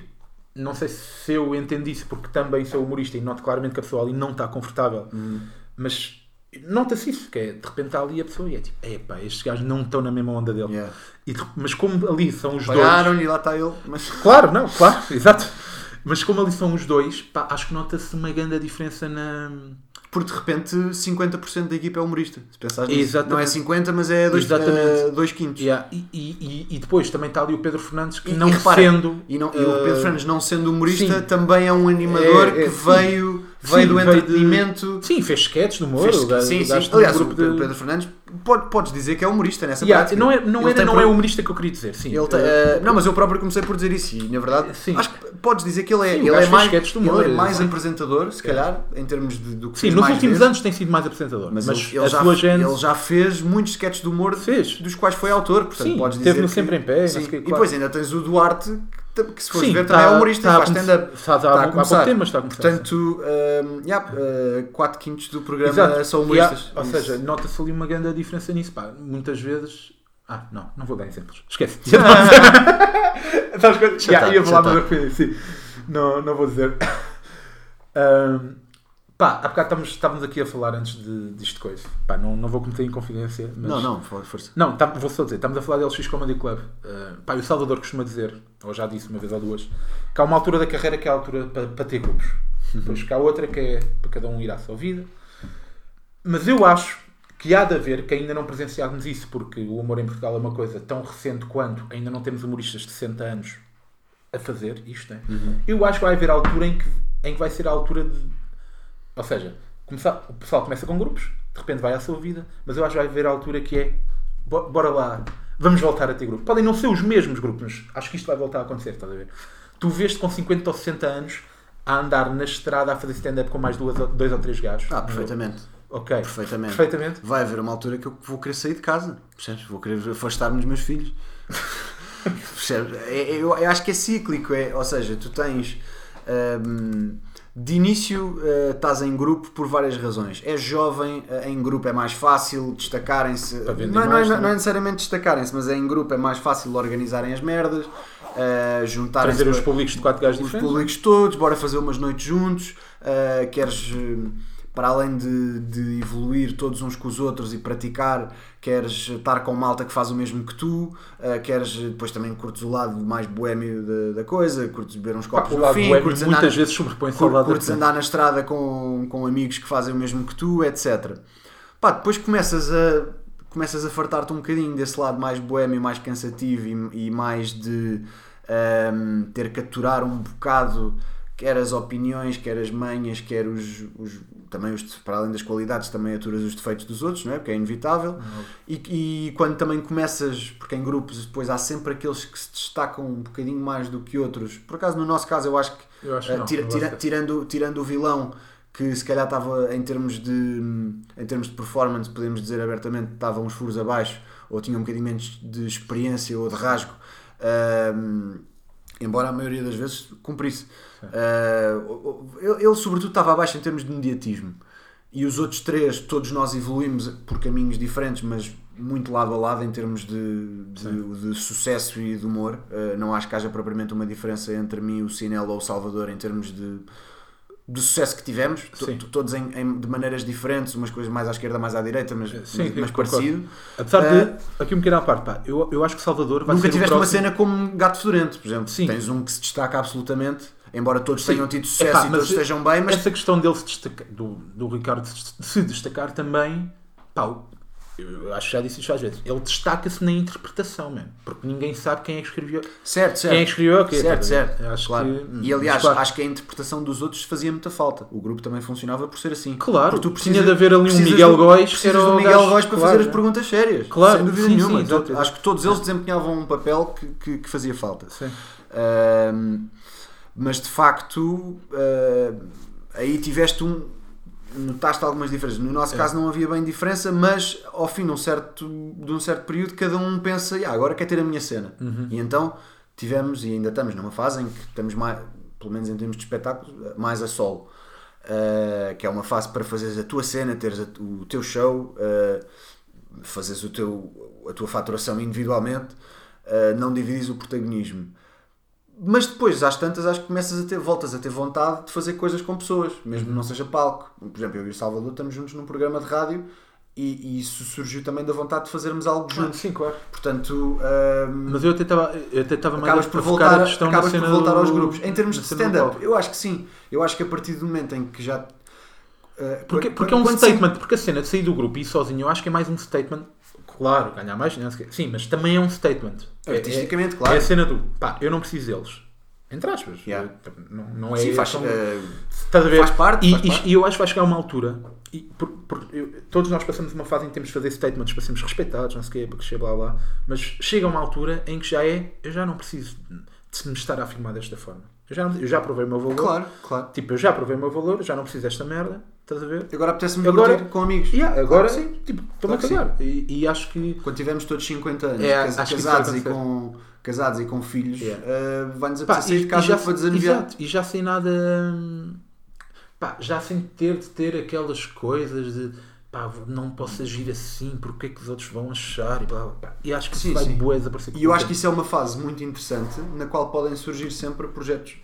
não sei se eu entendi isso porque também sou humorista e noto claramente que a pessoa ali não está confortável, Hum. mas nota-se isso, que é, de repente está ali a pessoa e é tipo, epá, estes gajos não estão na mesma onda dele. Yeah. E de- mas como ali são os dois. Pagaram e lá está ele. Mas Claro, não, claro, exato. Mas como ali são os dois, pá, acho que nota-se uma grande diferença na. Porque de repente 50% da equipa é humorista. Se pensares nisso. Exatamente. Não é 50, mas é 2 Exatamente. dois quintos. Yeah, E, e, e- depois também está ali o Pedro Fernandes que E- não repara, sendo. E, não, e o eh, Pedro Fernandes, não sendo humorista, sim. também é um animador É, é, que sim. veio, veio do veio de- entretenimento. Sim, fez sketches do humor. Fez- sim, sim. Aliás, o grupo de- Pedro Fernandes pode, podes dizer que é humorista nessa Yeah, prática. não é, não, era, não pro- é humorista que eu queria dizer, sim. Ele tem- eh, não, mas eu próprio comecei por dizer isso e na verdade Sim. acho que podes dizer que ele é, Sim, ele é mais, humor, ele é mais sim. apresentador, se calhar, em termos de, do que sim, nos últimos anos tem sido mais apresentador. Mas, Mas, ele, já, gente. ele já fez muitos sketches de humor Fez. dos quais foi autor, portanto Sim, podes dizer teve no que- Sempre em Pé, E depois ainda tens o Duarte, que, se fores Sim, ver também é tá- humorista, tá a faz stand-up. faz há- Está a há pouco começar. tempo, mas está a começar, Portanto, um, yeah, uh, 4 quintos do programa Exato. são humoristas. ou Isso. seja, nota-se ali uma grande diferença nisso. Pá. Muitas vezes. Ah, não, não vou dar exemplos. Esquece. Sabes quando... Já Já, tá, ia já falar, tá. mas eu. Não, não vou dizer. Ahm, pá, há bocado estávamos, estávamos aqui a falar antes de, disto coisa. Pá, não, não vou cometer inconfidência. Mas... Não, não, for- força. Não, tá- vou só dizer, estamos a falar de LX Comedy Club. Uh, pá, e o Salvador costuma dizer, ou já disse uma vez ou duas, que há uma altura da carreira que é a altura para, para ter grupos. Depois que há outra que é para cada um ir à sua vida. Mas eu acho que há de haver, que ainda não presenciámos isso, porque o humor em Portugal é uma coisa tão recente quanto ainda não temos humoristas de 60 anos a fazer isto. né? Eu acho que vai haver altura em que, em que vai ser a altura de. Ou seja, começar, o pessoal começa com grupos, de repente vai à sua vida, mas eu acho que vai haver a altura que é bo- bora lá, vamos voltar a ter grupos. Podem não ser os mesmos grupos, mas acho que isto vai voltar a acontecer, estás a ver? Tu vês-te com 50 ou 60 anos a andar na estrada a fazer stand-up com mais duas, dois ou três gajos. Ah, perfeitamente. Ok. Perfeitamente. Perfeitamente. Vai haver uma altura que eu vou querer sair de casa. Percebes? Vou querer afastar-me dos meus filhos. Percebes? É- é- eu, eu acho que é cíclico. É, ou seja, tu tens. hum, de início eh, estás em grupo por várias razões. És jovem, eh, em grupo é mais fácil destacarem-se. Para vender Não, não, é- não, é necessariamente destacarem-se, mas é em grupo é mais fácil organizarem as merdas, eh, juntarem-se. Trazer os públicos de quatro gajos os diferentes. públicos todos, bora fazer umas noites juntos. uh, queres, uh, para além de, de evoluir todos uns com os outros e praticar, queres estar com malta que faz o mesmo que tu. uh, queres depois também curtes o lado mais boémio da, da coisa, curtes beber uns copos o no fim, curtes muitas andar, vezes sobrepõe-se ao lado curtes andar na estrada com, com amigos que fazem o mesmo que tu, etc. Pá, depois começas a começas a fartar-te um bocadinho desse lado mais boémio, mais cansativo e, e mais de ahm, ter que aturar um bocado quer as opiniões, quer as manhas, quer os, os- também os, para além das qualidades, também aturas os defeitos dos outros, não é? porque é inevitável. E, e quando também começas, porque em grupos depois há sempre aqueles que se destacam um bocadinho mais do que outros. Por acaso, no nosso caso, eu acho que Eu acho que Uh, não, tira- tira- tirando, tirando o vilão que se calhar estava em termos de em termos de performance podemos dizer abertamente estava uns furos abaixo ou tinha um bocadinho menos de experiência ou de rasgo um, embora a maioria das vezes cumprisse. Uh, ele, sobretudo estava abaixo em termos de mediatismo. E os outros três todos nós evoluímos por caminhos diferentes mas muito lado a lado em termos de, de, de sucesso e de humor. Uh, não acho que haja propriamente uma diferença entre mim, o Cinelo ou o Salvador em termos de, de sucesso que tivemos, todos em, em- de maneiras diferentes, umas coisas mais à esquerda, mais à direita, mas, Sim, mas, parecido. Apesar Eh, de, aqui um bocadinho à parte, pá, eu, eu acho que Salvador vai Nunca ser tiveste o uma próximo... cena como Gato Fedorento, por exemplo. Sim. Tens um que se destaca absolutamente, embora todos Sim. tenham tido sucesso Epá, e todos estejam bem, mas Essa questão dele se destacar, do, do Ricardo se destacar também, pá, eu acho que já disse isto às vezes, ele destaca-se na interpretação, mano. Porque ninguém sabe quem é que escreveu. Certo, certo. Quem é que escreveu o quê? Certo, certo. Acho claro. que- e aliás, claro, acho que a interpretação dos outros fazia muita falta. O grupo também funcionava por ser assim. Claro, Porque tu tinha precisas- de haver ali um Miguel Góis, que era o Miguel gajo- Góis para claro, fazer as perguntas sérias. Claro, Sem dúvida sim, nenhuma. sim, exato. Acho que todos eles desempenhavam um papel que, que, que fazia falta. Sim. Ahm, mas de facto, ah, aí tiveste um. Notaste algumas diferenças. No nosso É. caso não havia bem diferença, mas ao fim de um certo, de um certo período, cada um pensa, "Ah, agora quer ter a minha cena. Uhum. E então tivemos, e ainda estamos numa fase em que estamos mais, pelo menos em termos de espetáculos, mais a solo. Ah, que é uma fase para fazeres a tua cena, teres a- o teu show, ah, fazeres o teu, a tua faturação individualmente, ah, não divides o protagonismo. Mas depois, às tantas, acho que começas a ter, voltas a ter vontade de fazer coisas com pessoas, mesmo que não seja palco. Por exemplo, eu e o Salvador estamos juntos num programa de rádio e, e isso surgiu também da vontade de fazermos algo Ah, juntos. sim, claro. Portanto, ahm, Mas eu até estava eu até estava mais acabas a por voltar, a questão acabas na por cena voltar do- aos grupos. Em termos de stand-up, eu acho que sim. Eu acho que a partir do momento em que já. ah, Porque, porque é um statement, porque a cena de sair do grupo e ir sozinho, eu acho que é mais um statement. Claro, ganhar mais, não sei sim, mas também é um statement. É- Artisticamente, é, claro. É a cena do pá, eu não preciso deles. Entre aspas. Yeah. Eu- Não, não é. Sim, faz, Estás a ver? Faz parte, E, faz parte. e eu acho que vai chegar a uma altura. E por- por- eu- todos nós passamos uma fase em que temos de fazer statements para sermos respeitados, não sei o quê, para crescer, blá blá. Mas chega uma altura em que já é. Eu já não preciso de me estar a afirmar desta forma. Eu já, eu já provei o meu valor. claro, claro. Tipo, eu já provei o meu valor, já não preciso desta merda. Estás a ver? Agora apetece-me Agora- com amigos. Yeah, agora, Claro sim. tipo, estou-me Claro cagar. E, e acho que. Quando tivermos todos 50 anos, É, cas- casados, e com, casados e com filhos, Yeah. ah, vai-nos apetecer de casa já, para desanuviar. exato, e já sem nada. hum, Pá, já sem ter de ter aquelas coisas de. Pá, não posso agir assim, porque é que os outros vão achar? E, blá, blá, pá. e acho que Sim, isso vai bué desaparecer. E eu acho que isso é uma fase muito interessante na qual podem surgir sempre projetos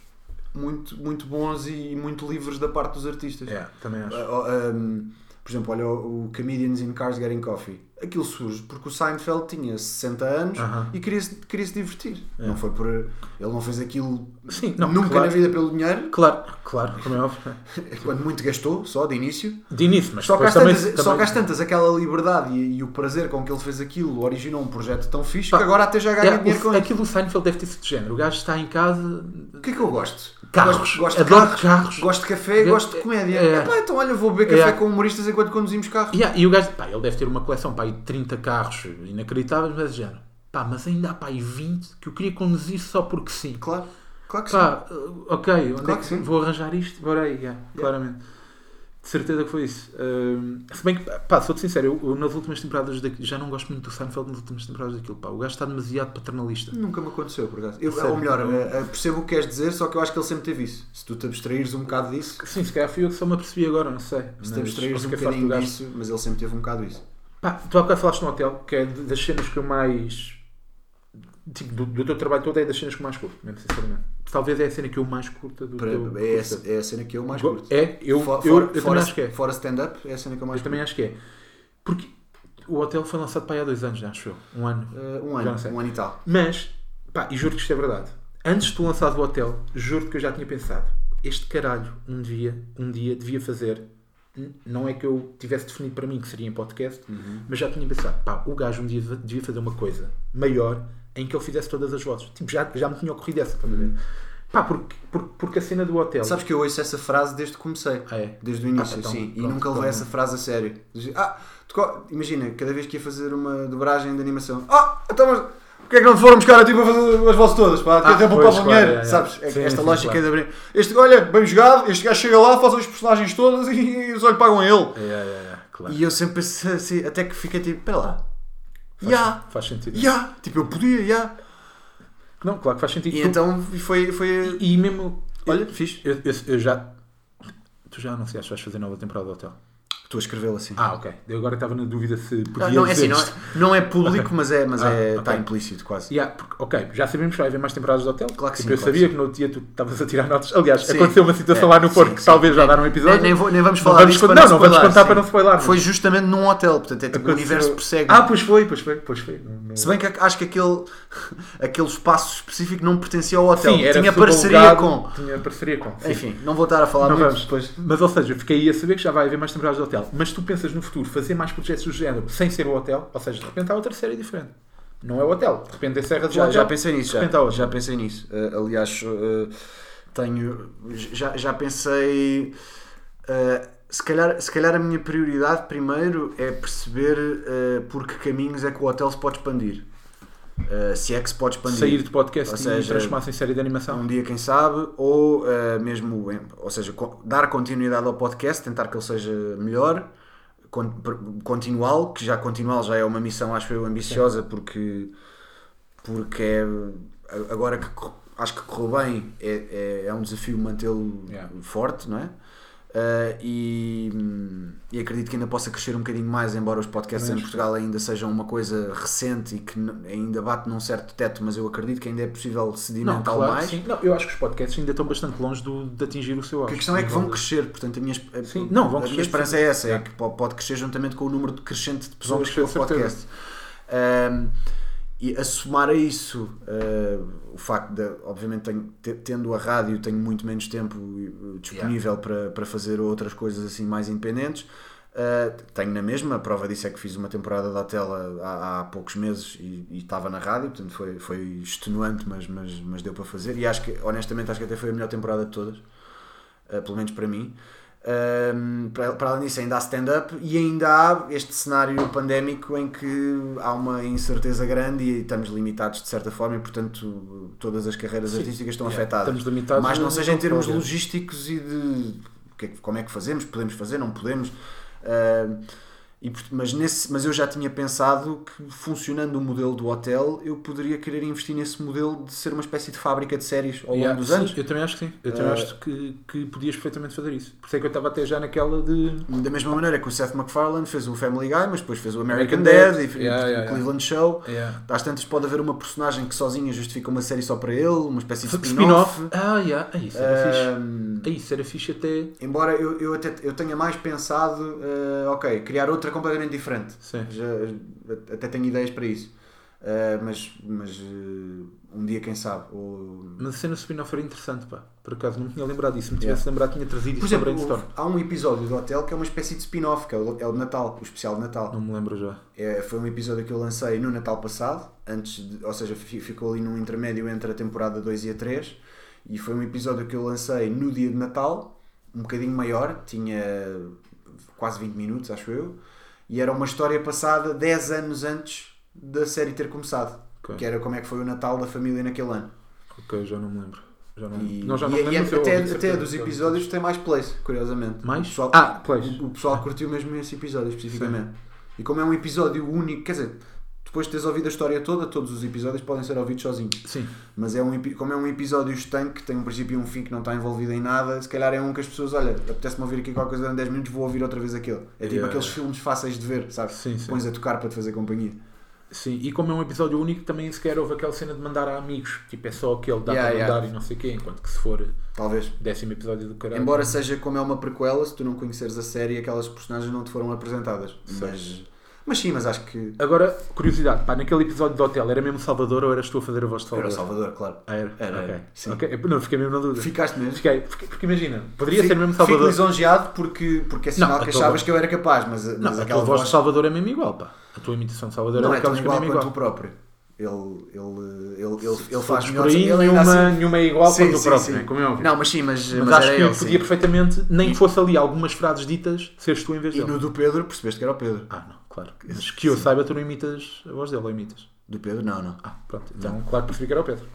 muito, muito bons e muito livres da parte dos artistas. É, também acho. Ah, um, por exemplo, olha o, o Comedians in Cars Getting Coffee. Aquilo surge porque o Seinfeld tinha 60 anos Aham. e queria-se queria -se divertir. É. Não foi por. Ele não fez aquilo Sim, não, nunca claro. na vida pelo dinheiro, Claro, claro, como é óbvio. quando muito gastou, só de início. De início, mas Só que, às tantas, também- só que às tantas aquela liberdade e, e o prazer com que ele fez aquilo originou um projeto tão fixe Pá, que agora até já ganha É, dinheiro o, com isso. aquilo do Seinfeld deve ter sido de género. O gajo está em casa. O que é que eu gosto? Carros. Gosto, gosto de Adoro carros, carros. gosto de café, É, gosto de comédia. é. Epá, então olha, vou beber café É. com humoristas enquanto conduzimos carro. Yeah, e o gajo, pá, ele deve ter uma coleção pá, de 30 carros inacreditáveis, mas é de género. Pá, mas ainda há pá, aí 20 que eu queria conduzir só porque sim. Claro, claro que sim. Pá, uh, ok, Claro é que sim. vou arranjar isto? Bora aí, yeah, claramente. De certeza que foi isso. Um, se bem que, pá, sou-te sincero, eu, eu nas últimas temporadas daqui, já não gosto muito do Seinfeld nas últimas temporadas daquilo. Pá, o gajo está demasiado paternalista. Nunca me aconteceu, por acaso. Eu, ou melhor, eh, eh, percebo o que queres dizer, só que eu acho que ele sempre teve isso. Se tu te abstraíres um bocado disso, Sim, se calhar fui eu que só me apercebi agora, não sei. se te abstraíres um é bocadinho gajo- disso, mas ele sempre teve um bocado isso. Pá, tu há bocado falaste no hotel, que é das cenas que eu mais. Tipo, do, do teu trabalho todo é das cenas que eu mais curto, mesmo sinceramente. Talvez é a cena que eu mais curto do Para- teu. é, é a cena que eu mais curto. É, eu, Fo- eu, fora, eu fora- acho que é. Fora stand-up, é a cena que eu mais Eu também acho que é. Porque o hotel foi lançado para aí há dois anos, já acho eu. Um ano. curto. Eh, um ano, um ano e tal. Mas, pá, e juro que isto é verdade. Antes de tu lançares o hotel, juro que eu já tinha pensado: este caralho, um dia, um dia devia fazer. Não é que eu tivesse definido para mim que seria em podcast, Uhum. mas já tinha pensado: pá, o gajo um dia devia fazer uma coisa maior em que ele fizesse todas as vozes. Tipo, já, já me tinha ocorrido essa, estás a ver? Pá, porque, porque, porque a cena do hotel. Sabes que eu ouço essa frase desde que comecei. Ah, é? Desde o início, Ah, então, sim. e pronto, nunca levei essa frase a sério. Ah, tu imagina, cada vez que ia fazer uma dobragem de animação. Ah, então mas. Porquê é que não te foram buscar a ti para fazer as vozes todas? Pá, Ah, tempo para o dinheiro, é, é. sabes? É- Sim, Esta sim, lógica claro. de abrir. Este, olha, bem jogado, este gajo chega lá, faz as personagens todas e, e só lhe pagam a ele. É, é, é, claro. E eu sempre pensei assim, até que fiquei tipo, espera lá. Faz, Ya, faz sentido. ya, tipo, eu podia, ya. Não, claro que faz sentido. E Tu- então foi. foi E mesmo. Olha, eu, fixe. eu, eu, eu já. Tu já anunciaste que vais fazer nova temporada do hotel? Estou a escrevê-lo assim. Ah, ok. Eu agora estava na dúvida se podia Ah, não, é assim, não é, não é público, mas é, mas Ah, é, está implícito quase. Yeah, porque, ok, já sabemos que vai haver mais temporadas do hotel. Claro que Tipo, sim, eu claro sabia que que no outro dia tu estavas a tirar notas. Aliás, Sim. aconteceu uma situação É, lá no Porto sim, que sim. talvez já dar um episódio. Nem, nem, vamos Não falar vamos disso não, não vamos spoiler, contar sim. para não spoiler. Foi justamente num hotel, portanto é tipo, o Aconteceu- universo persegue. Ah, pois foi, pois foi, pois foi. Não- não- Se bem que acho que aquele, aquele espaço específico não pertencia ao hotel. Sim, era Tinha parceria com. Tinha parceria com. sim. Enfim, não vou estar a falar Não muito vamos. Mas ou seja, fiquei aí a saber que já vai haver mais temporadas do hotel. Hotel. Mas tu pensas no futuro fazer mais projetos do género sem ser o hotel, ou seja, de repente há outra série diferente. Não é o hotel. De repente é Serra do Já, Hotel. já pensei nisso, de já, repente há outra. já pensei nisso. Uh, aliás, uh, tenho. Já, já pensei. uh, se, calhar, se calhar a minha prioridade primeiro é perceber uh, por que caminhos é que o hotel se pode expandir. Uh, se é que se pode expandir. Sair de podcast Ou e seja, transformar-se em série de animação. um dia, quem sabe, ou uh, mesmo, ou seja, dar continuidade ao podcast, tentar que ele seja melhor, continuá-lo, que já continuá-lo já é uma missão, acho eu, ambiciosa, porque, porque é, agora que acho que correu bem, é, é, é um desafio mantê-lo Yeah. forte, não é? Uh, e, e acredito que ainda possa crescer um bocadinho mais, embora os podcasts Também em Portugal ainda sejam uma coisa recente e que ainda bate num certo teto, mas eu acredito que ainda é possível Não, sedimentá-lo claro, mais. sim. Não, eu acho que os podcasts ainda estão bastante longe do- de atingir o seu auge. a questão é que vão crescer, portanto a minha, Sim, não, vão a crescer, minha esperança sim. é essa, é É. que po- pode crescer juntamente com o número crescente de pessoas que crescer, o de podcast. Ahm, e a somar a isso ah, o facto de, obviamente, tenho- te- tendo a rádio, tenho muito menos tempo eh, disponível para, para fazer outras coisas assim mais independentes. Ah, tenho na mesma, a prova disso é que fiz uma temporada da tela há, há poucos meses e, e estava na rádio, portanto foi, foi extenuante, mas, mas, mas deu para fazer. E acho que, honestamente, acho que até foi a melhor temporada de todas, ah, pelo menos para mim. Um, para, para além disso, ainda há stand-up e ainda há este cenário pandémico em que há uma incerteza grande e estamos limitados de certa forma, e portanto todas as carreiras Sim. artísticas estão Yeah, afetadas. Estamos limitados. Mas não seja em termos logísticos e de é como é que fazemos, podemos fazer, não podemos. Ah, e, mas, nesse, mas eu já tinha pensado que funcionando o modelo do hotel, eu poderia querer investir nesse modelo de ser uma espécie de fábrica de séries ao longo Yeah, dos sim, anos. Eu também acho que sim. Eu também Eh, acho que, que podias perfeitamente fazer isso. Por isso é que eu estava até já naquela de. Da mesma maneira que o Seth MacFarlane fez o Family Guy, mas depois fez o American, American Dad, Dad. e Yeah, o yeah, Cleveland Show. Yeah. Às tantas pode haver uma personagem que sozinha justifica uma série só para ele, uma espécie de Spin-off. spin-off. Ah, yeah. Ah, isso era fixe. Ahm, Ah, isso era fixe até. embora eu, eu, até, eu tenha mais pensado, ah, ok, criar outra completamente diferente. Sim. Já, até tenho ideias para isso. Ah, mas mas ah, um dia, quem sabe. Ou... Mas a cena do spin-off era interessante, pá. Por acaso não me tinha lembrado disso. Se me Yeah. tivesse lembrado, tinha trazido isso para brainstorm. há um episódio do Hotel que é uma espécie de spin-off, que é o, é o de Natal, o especial de Natal. Não me lembro já. É, foi um episódio que eu lancei no Natal passado, antes de- ou seja, fi- ficou ali num intermédio entre a temporada 2 e a 3, e foi um episódio que eu lancei no dia de Natal, um bocadinho maior, tinha quase 20 minutos, acho eu, e era uma história passada 10 anos antes da série ter começado, Ok. que era como é que foi o Natal da família naquele ano. Ok, já não me lembro. Já não, E, não, já não e- e lembro. se eu até, até certeza. dos episódios tem mais plays, curiosamente. Mais? O pessoal, Ah, plays. O, o pessoal curtiu mesmo esse episódio especificamente. E como é um episódio único, quer dizer, depois de teres ouvido a história toda, todos os episódios podem ser ouvidos sozinhos. Sim. Mas é um, como é um episódio estanque, tem um princípio e um fim que não está envolvido em nada, se calhar é um que as pessoas, olha, apetece-me ouvir aqui qualquer coisa durante 10 minutos, vou ouvir outra vez aquele. É tipo Yeah. aqueles filmes fáceis de ver, sabes? Sim, sim. Pões a tocar para te fazer companhia. Sim, e como é um episódio único, também sequer houve aquela cena de mandar a amigos. Tipo, é só aquele, dá Yeah, para yeah. mandar e não sei o quê. Enquanto que se for Talvez. décimo episódio do caralho. Embora seja como é uma prequela, se tu não conheceres a série, aquelas personagens não te foram apresentadas. Mas, mas sim, mas acho que. Agora, curiosidade, pá, naquele episódio do hotel era mesmo Salvador ou eras tu a fazer a voz de Era o Salvador? Salvador, claro. Ah, era? Era, Ok. era, sim. Ok, Não, fiquei mesmo na dúvida. Ficaste mesmo? Fiquei, porque, porque imagina, poderia Fico- ser mesmo Fico Salvador. lisonjeado porque, porque é sinal Não, a que achavas voz- que eu era capaz, mas, mas Não, a aquela tua voz de Salvador é mesmo igual, pá. A tua imitação de Salvador não é é tão é igual quanto o próprio. Ele, ele, ele, ele, ele Se faz fores melhor. por aí, ele nenhuma, assim- nenhuma é igual Sim, quanto o sim, próprio, sim. como é óbvio. Não, mas sim, mas, Mas, mas acho era que ele, podia sim. perfeitamente, nem que fosse ali algumas frases ditas, seres tu em vez E dele. no do Pedro, percebeste que era o Pedro. Ah, não, claro. Mas que eu saiba, tu não imitas a voz dele, ou imitas? Do Pedro, não, não. Ah, pronto. Então, claro que percebi que era o Pedro.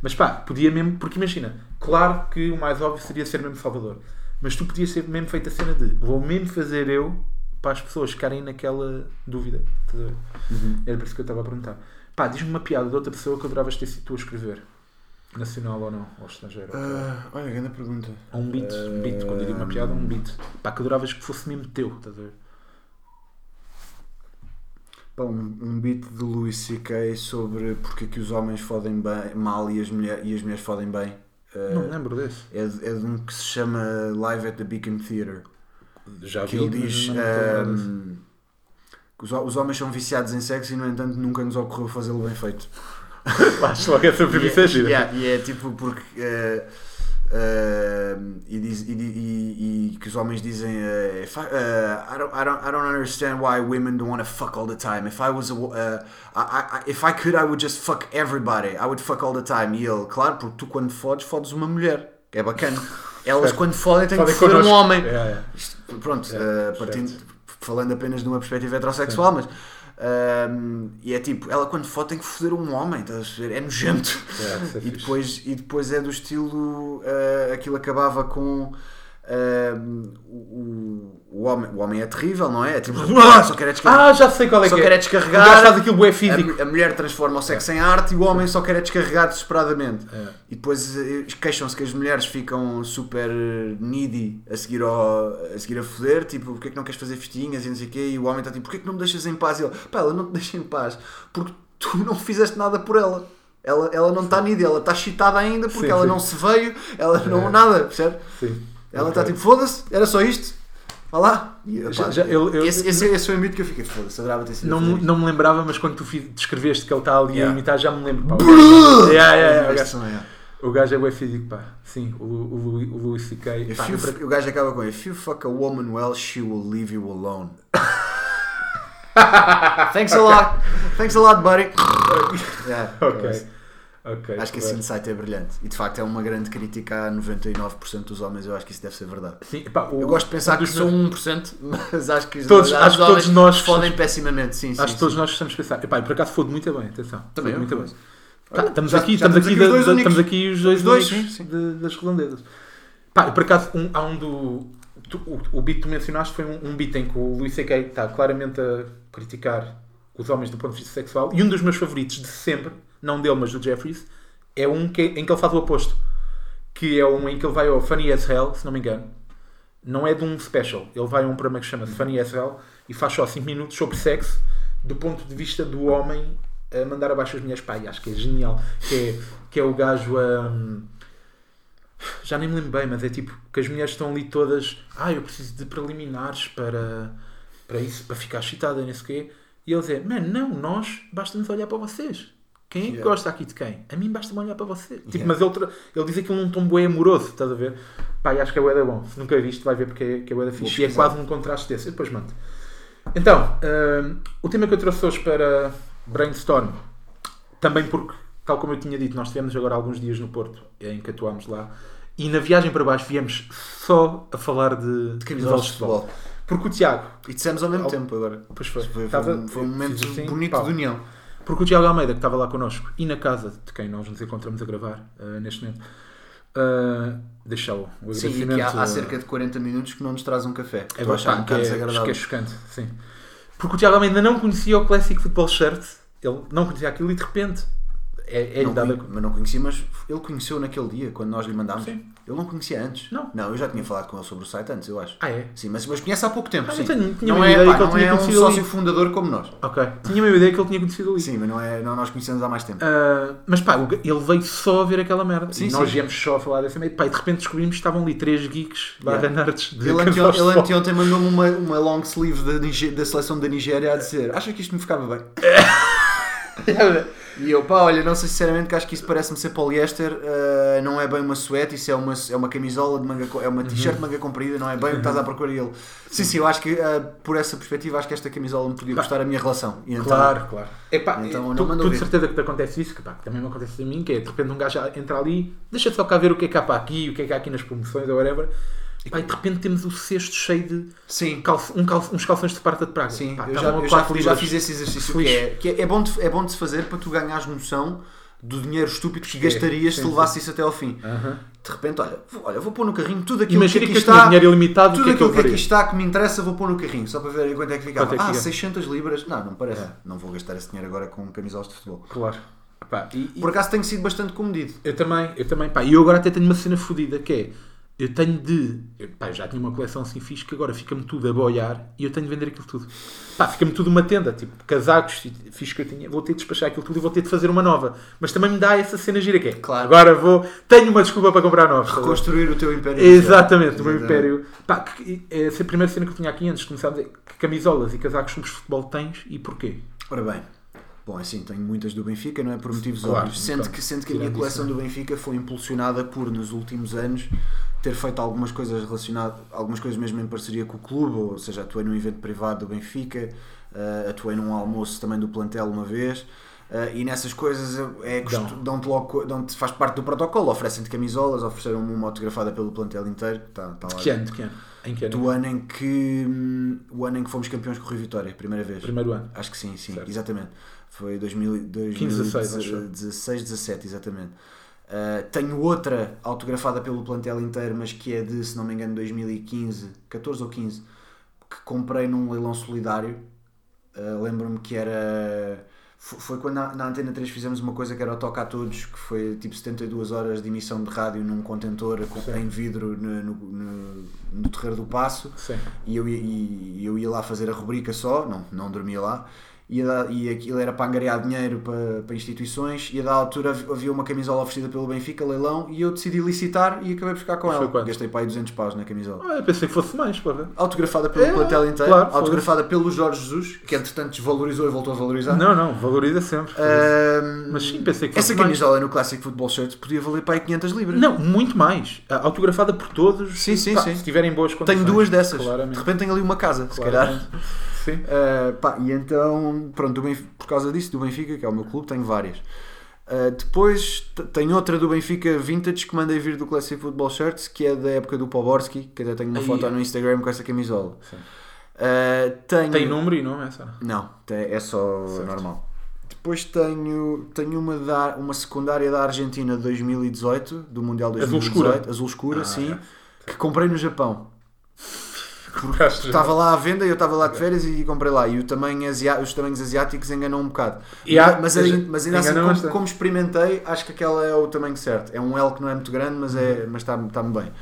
Mas pá, podia mesmo, porque imagina, claro que o mais óbvio seria ser mesmo Salvador. Mas tu podias ser mesmo feita a cena de vou mesmo fazer eu para as pessoas ficarem naquela dúvida. Estás a ver? Uhum. Era por isso que eu estava a perguntar. Pá, diz-me uma piada de outra pessoa que adoravas ter sido tu a escrever. Nacional ou não? Ou estrangeiro? Ah, olha, grande pergunta. Ou um beat. Um beat. Quando eu digo uma piada, um beat. Pá, que adoravas que fosse mesmo teu. Estás a ver? Pá, um, um beat do Louis C.K. sobre porque é que os homens fodem bem, mal e as, mulher, e as mulheres fodem bem. Ah, Não me lembro desse. é, de- é de um que se chama Live at the Beacon Theatre. Já que vi, ele diz ahm, que os, os homens são viciados em sexo e no entanto nunca nos ocorreu fazê-lo bem feito. Acho logo essa premissa é gira. Yeah, e é tipo porque eh, Uh, e, diz, e, e, e, que os homens dizem uh, if I, uh, I, don't, I, don't, I don't understand why women don't want to fuck all the time. If I was a, uh, I, I, if I could I would just fuck everybody. I would fuck all the time. E ele, claro, porque tu quando fodes fodes uma mulher. É bacana. Elas quando fodem têm que foder um homem. Yeah, yeah. Isto, pronto, Yeah, partindo, falando apenas de uma perspectiva heterossexual mas um, e é tipo, ela quando fode tem que foder um homem, estás a ver? É nojento. Isso é E depois, e depois é do estilo. uh, aquilo acabava com. Um, o, o, homem, o homem é terrível, não é? É tipo, "Ah, só quer é descarregar. Ah, já sei qual é só que quer é é. descarregar. O gajo faz aquilo bué físico. A, a mulher transforma o sexo em arte e o homem só quer é descarregar desesperadamente. É. E depois eh, queixam-se que as mulheres ficam super needy a seguir, ao, a seguir a foder, tipo, porque é que não queres fazer festinhas e não sei o quê, e o homem está tipo, porque é que não me deixas em paz? E ele, pá, ela não te deixa em paz, porque tu não fizeste nada por ela. Ela, ela não está needy, ela está excitada ainda porque Sim, ela sim. não se veio, ela não É. nada, percebe? Sim. Ela está tipo, foda-se, era só isto, vá lá. E, pá, Já- já- eu- eu- esse, esse, esse foi o mito que eu fiquei, foda-se, adorava ter sido Não, a fazer me- isto. não me lembrava, mas quando tu descreveste que ele está ali Yeah. a imitar, já me lembro. Pá, o! Yeah, yeah, yeah, o gajo- é. o é físico, pá. Sim, o, o, o Louis C.K. O gajo acaba com If you fuck a woman well, she will leave you alone. Thanks a lot. Thanks a lot, buddy. Yeah, Ok. Ok. Acho que esse insight é brilhante. E de facto é uma grande crítica a 99% dos homens. Eu acho que isso deve ser verdade. Sim, pá, o- Eu gosto de pensar que sou meus- 1%, mas acho que, Todos- os acho que homens todos nós fodem pessimamente. Sim, sim. Acho que todos sim. nós estamos a pensar. Epá, por acaso fode muito bem, atenção. Também muito bem. Tá, estamos já- aqui, já estamos, aqui, da- da- estamos aqui os dois, Os dois, únicos sim, sim. de- das redondezas. Pá, por acaso, um- há um do. tu- o, o beat que tu mencionaste foi um, um beat em que o Luís C.K. está claramente a criticar os homens do ponto de vista sexual. E um dos meus favoritos de sempre, não dele, mas do Jeffries, é um que, em que ele faz o oposto. Que é um em que ele vai ao Funny as Hell, se não me engano. Não é de um special. Ele vai a um programa que se chama Funny as Hell e faz só 5 minutos sobre sexo do ponto de vista do homem a mandar abaixo as mulheres. E acho que é genial. Que é, que é o gajo a. já nem me lembro bem, mas é tipo que as mulheres estão ali todas. Ah, eu preciso de preliminares para, para isso, para ficar excitada, nem sei o quê. E ele diz: Man, não, nós basta-nos olhar para vocês. Quem é que Yeah. gosta aqui de quem? A mim basta-me olhar para você. Tipo, Yeah. mas ele, ele diz aquilo num tom bué amoroso, estás a ver? Pá, e acho que é bué bom. Se nunca viste, vai ver porque é, que é bué fixe. E é quase um contraste desse. Eu depois mando. Então, hum, o tema que eu trouxe hoje para Brainstorm, também porque, tal como eu tinha dito, nós tivemos agora alguns dias no Porto, em que atuámos lá, e na viagem para baixo viemos só a falar de, De camisolas de futebol. Porque o Tiago, E dissemos ao mesmo Ao- tempo agora. pois foi, Foi, foi, estava- um, foi um momento assim, bonito pá. de união. Porque o Tiago Almeida, que estava lá connosco, e na casa de quem nós nos encontramos a gravar eh, neste momento, uh, deixa o, o Sim, e que há, há eh, cerca de 40 minutos que não nos traz um café. é a um bastante, que é, que é chocante, sim. Porque o Tiago Almeida não conhecia o Classic Football Shirt, ele não conhecia aquilo e de repente é, é Não dada. conhe- mas não conhecia, mas ele conheceu naquele dia, quando nós lhe mandámos. Sim. Ele não conhecia antes. Não. Não, eu já tinha falado com ele sobre o site antes, eu acho. Ah, é? Sim, mas, mas conhece há pouco tempo. Ah, sim. eu tenho- tinha não uma é, ideia pá, que ele tinha é um conhecido sócio ali. fundador como nós. Ok. Tinha uma ideia que ele tinha conhecido ali. Sim, mas não, é, não nós conhecemos há mais tempo. Ah, mas pá, ele veio só a ver aquela merda. Sim, e nós sim. viemos só a falar dessa merda. Pá, e de repente descobrimos que estavam ali três geeks barra Yeah. nerds de Ele, anteontem, ele anteontem mandou-me uma, uma long sleeve da, da seleção da Nigéria a dizer acha que isto me ficava bem? E eu, pá, olha, não sei sinceramente que acho que isso parece-me ser poliéster, uh, não é bem uma suéte, isso é uma, é uma camisola de manga, é uma t-shirt de manga comprida, não é bem o que estás à procura e ele. Sim, sim, eu acho que uh, por essa perspectiva acho que esta camisola me podia Pá. custar a minha relação. E então, Claro, claro. Epá, Então, tu, não tu mandou de certeza que te acontece isso, que, pá, que também me acontece a mim, que é de repente um gajo entra ali, deixa só cá ver o que é que há para aqui, o que é que há aqui nas promoções ou whatever, e, e de repente temos o cesto cheio de Sim, calça- um calça- uns calções de Esparta de Praga. Sim, Pá, eu, já, eu já- eu já libras. fiz esse exercício que, é, que é, é bom de, é bom de se fazer para tu ganhares noção do dinheiro estúpido que É, gastarias se levasse isso até ao fim. De repente, olha, vou, olha, vou pôr no carrinho tudo aquilo Imagina que que, está. dinheiro ilimitado, Tudo que é que aquilo que aqui está que me interessa, vou pôr no carrinho, só para ver quanto é que ficava. É que ah, fica? 600 libras? Não, não parece. É. Não vou gastar esse dinheiro agora com camisolas de futebol. Claro. Pá, e- e- Por acaso tenho sido bastante comedido. Eu também, eu também, pá, e eu agora até tenho uma cena fodida que é, eu tenho de, eu, pá, já tinha uma coleção assim fixe que agora fica-me tudo a boiar e eu tenho de vender aquilo tudo. Pá, fica-me tudo uma tenda, tipo, casacos, fixe que eu tinha, vou ter de despachar aquilo tudo e vou ter de fazer uma nova. Mas também me dá essa cena gira que é, Claro. agora vou, tenho uma desculpa para comprar ver? Reconstruir o teu império. Exatamente, o meu império. Pá, que, essa é a primeira cena que eu tinha aqui antes de começar a dizer que camisolas e casacos de futebol tens e porquê? Ora bem, Bom, assim, tenho muitas do Benfica, não é por motivos Claro, óbvios. Sendo então, que, sendo que a minha coleção isso, do Benfica foi impulsionada por, nos últimos anos, ter feito algumas coisas relacionadas, algumas coisas mesmo em parceria com o clube, ou seja, atuei num evento privado do Benfica, eh, atuei num almoço também do plantel uma vez. eh, e nessas coisas é, Dão. dão-te logo, dão-te, faz parte do protocolo, oferecem-te camisolas, ofereceram-me uma autografada pelo plantel inteiro, está tá lá. Que ano? Que ano? Em que ano? Do ano em que hum, o ano em que fomos campeões com o Rio Vitória, primeira vez. Primeiro ano. Acho que sim, sim, Certo. exatamente. Foi 2000, 15, 16, acho eu. 2016, 17, exatamente. Uh, tenho outra autografada pelo plantel inteiro, mas que é de, se não me engano, 2015, 14 ou 15, que comprei num leilão solidário. Uh, Lembro-me que era. fo- Foi quando na, na Antena 3 fizemos uma coisa que era o Toca a Todos, que foi tipo 72 horas de emissão de rádio num contentor com- em vidro no, no, no, no Terreiro do Passo Sim. e eu, ia- e eu ia lá fazer a rubrica só, não, não dormia lá, ia dar- e aquilo era para angariar dinheiro para, para instituições, e a da altura havia uma camisola oferecida pelo Benfica, leilão, e eu decidi licitar e acabei por ficar com Foi ela. quanto? Gastei para aí 200 paus na camisola. Ah, eu pensei que fosse mais, porra. Autografada pelo É, plantel inteiro, claro, foi. autografada pelo Jorge Jesus, que entretanto desvalorizou e voltou a valorizar. Não, não, valoriza sempre. Mas sim, pensei que fosse essa mais. camisola no Classic Football Shirt podia valer para aí 500 libras. Não, muito mais. Ah, Autografada por todos. Sim, sim, Pá, sim. Se tiverem boas condições. Tenho duas dessas. De Claramente. repente tenho ali uma casa, se calhar. Sim. Uh, pá, e então, pronto, do Benf- por causa disso, do Benfica, que é o meu clube, tenho várias. Uh, depois tenho outra do Benfica Vintage que mandei vir do Classic Football Shirts, que é da época do Poborski, que até tenho uma Aí. foto no Instagram com essa camisola. Sim. Uh, tenho... Tem número e nome essa? Não, é só Certo. normal. Depois tenho, tenho uma, da, uma secundária da Argentina de 2018, do Mundial Azul 2018, escura? azul escura, Ah, sim, é. que comprei no Japão. Estava lá à venda e eu estava lá de férias e comprei lá. E o tamanho asia- os tamanhos asiáticos enganam um bocado. Há- mas, ainda, mas ainda assim, como, como experimentei, acho que aquela é o tamanho certo. É um L que não é muito grande, mas é, Uhum. mas está, está-me bem.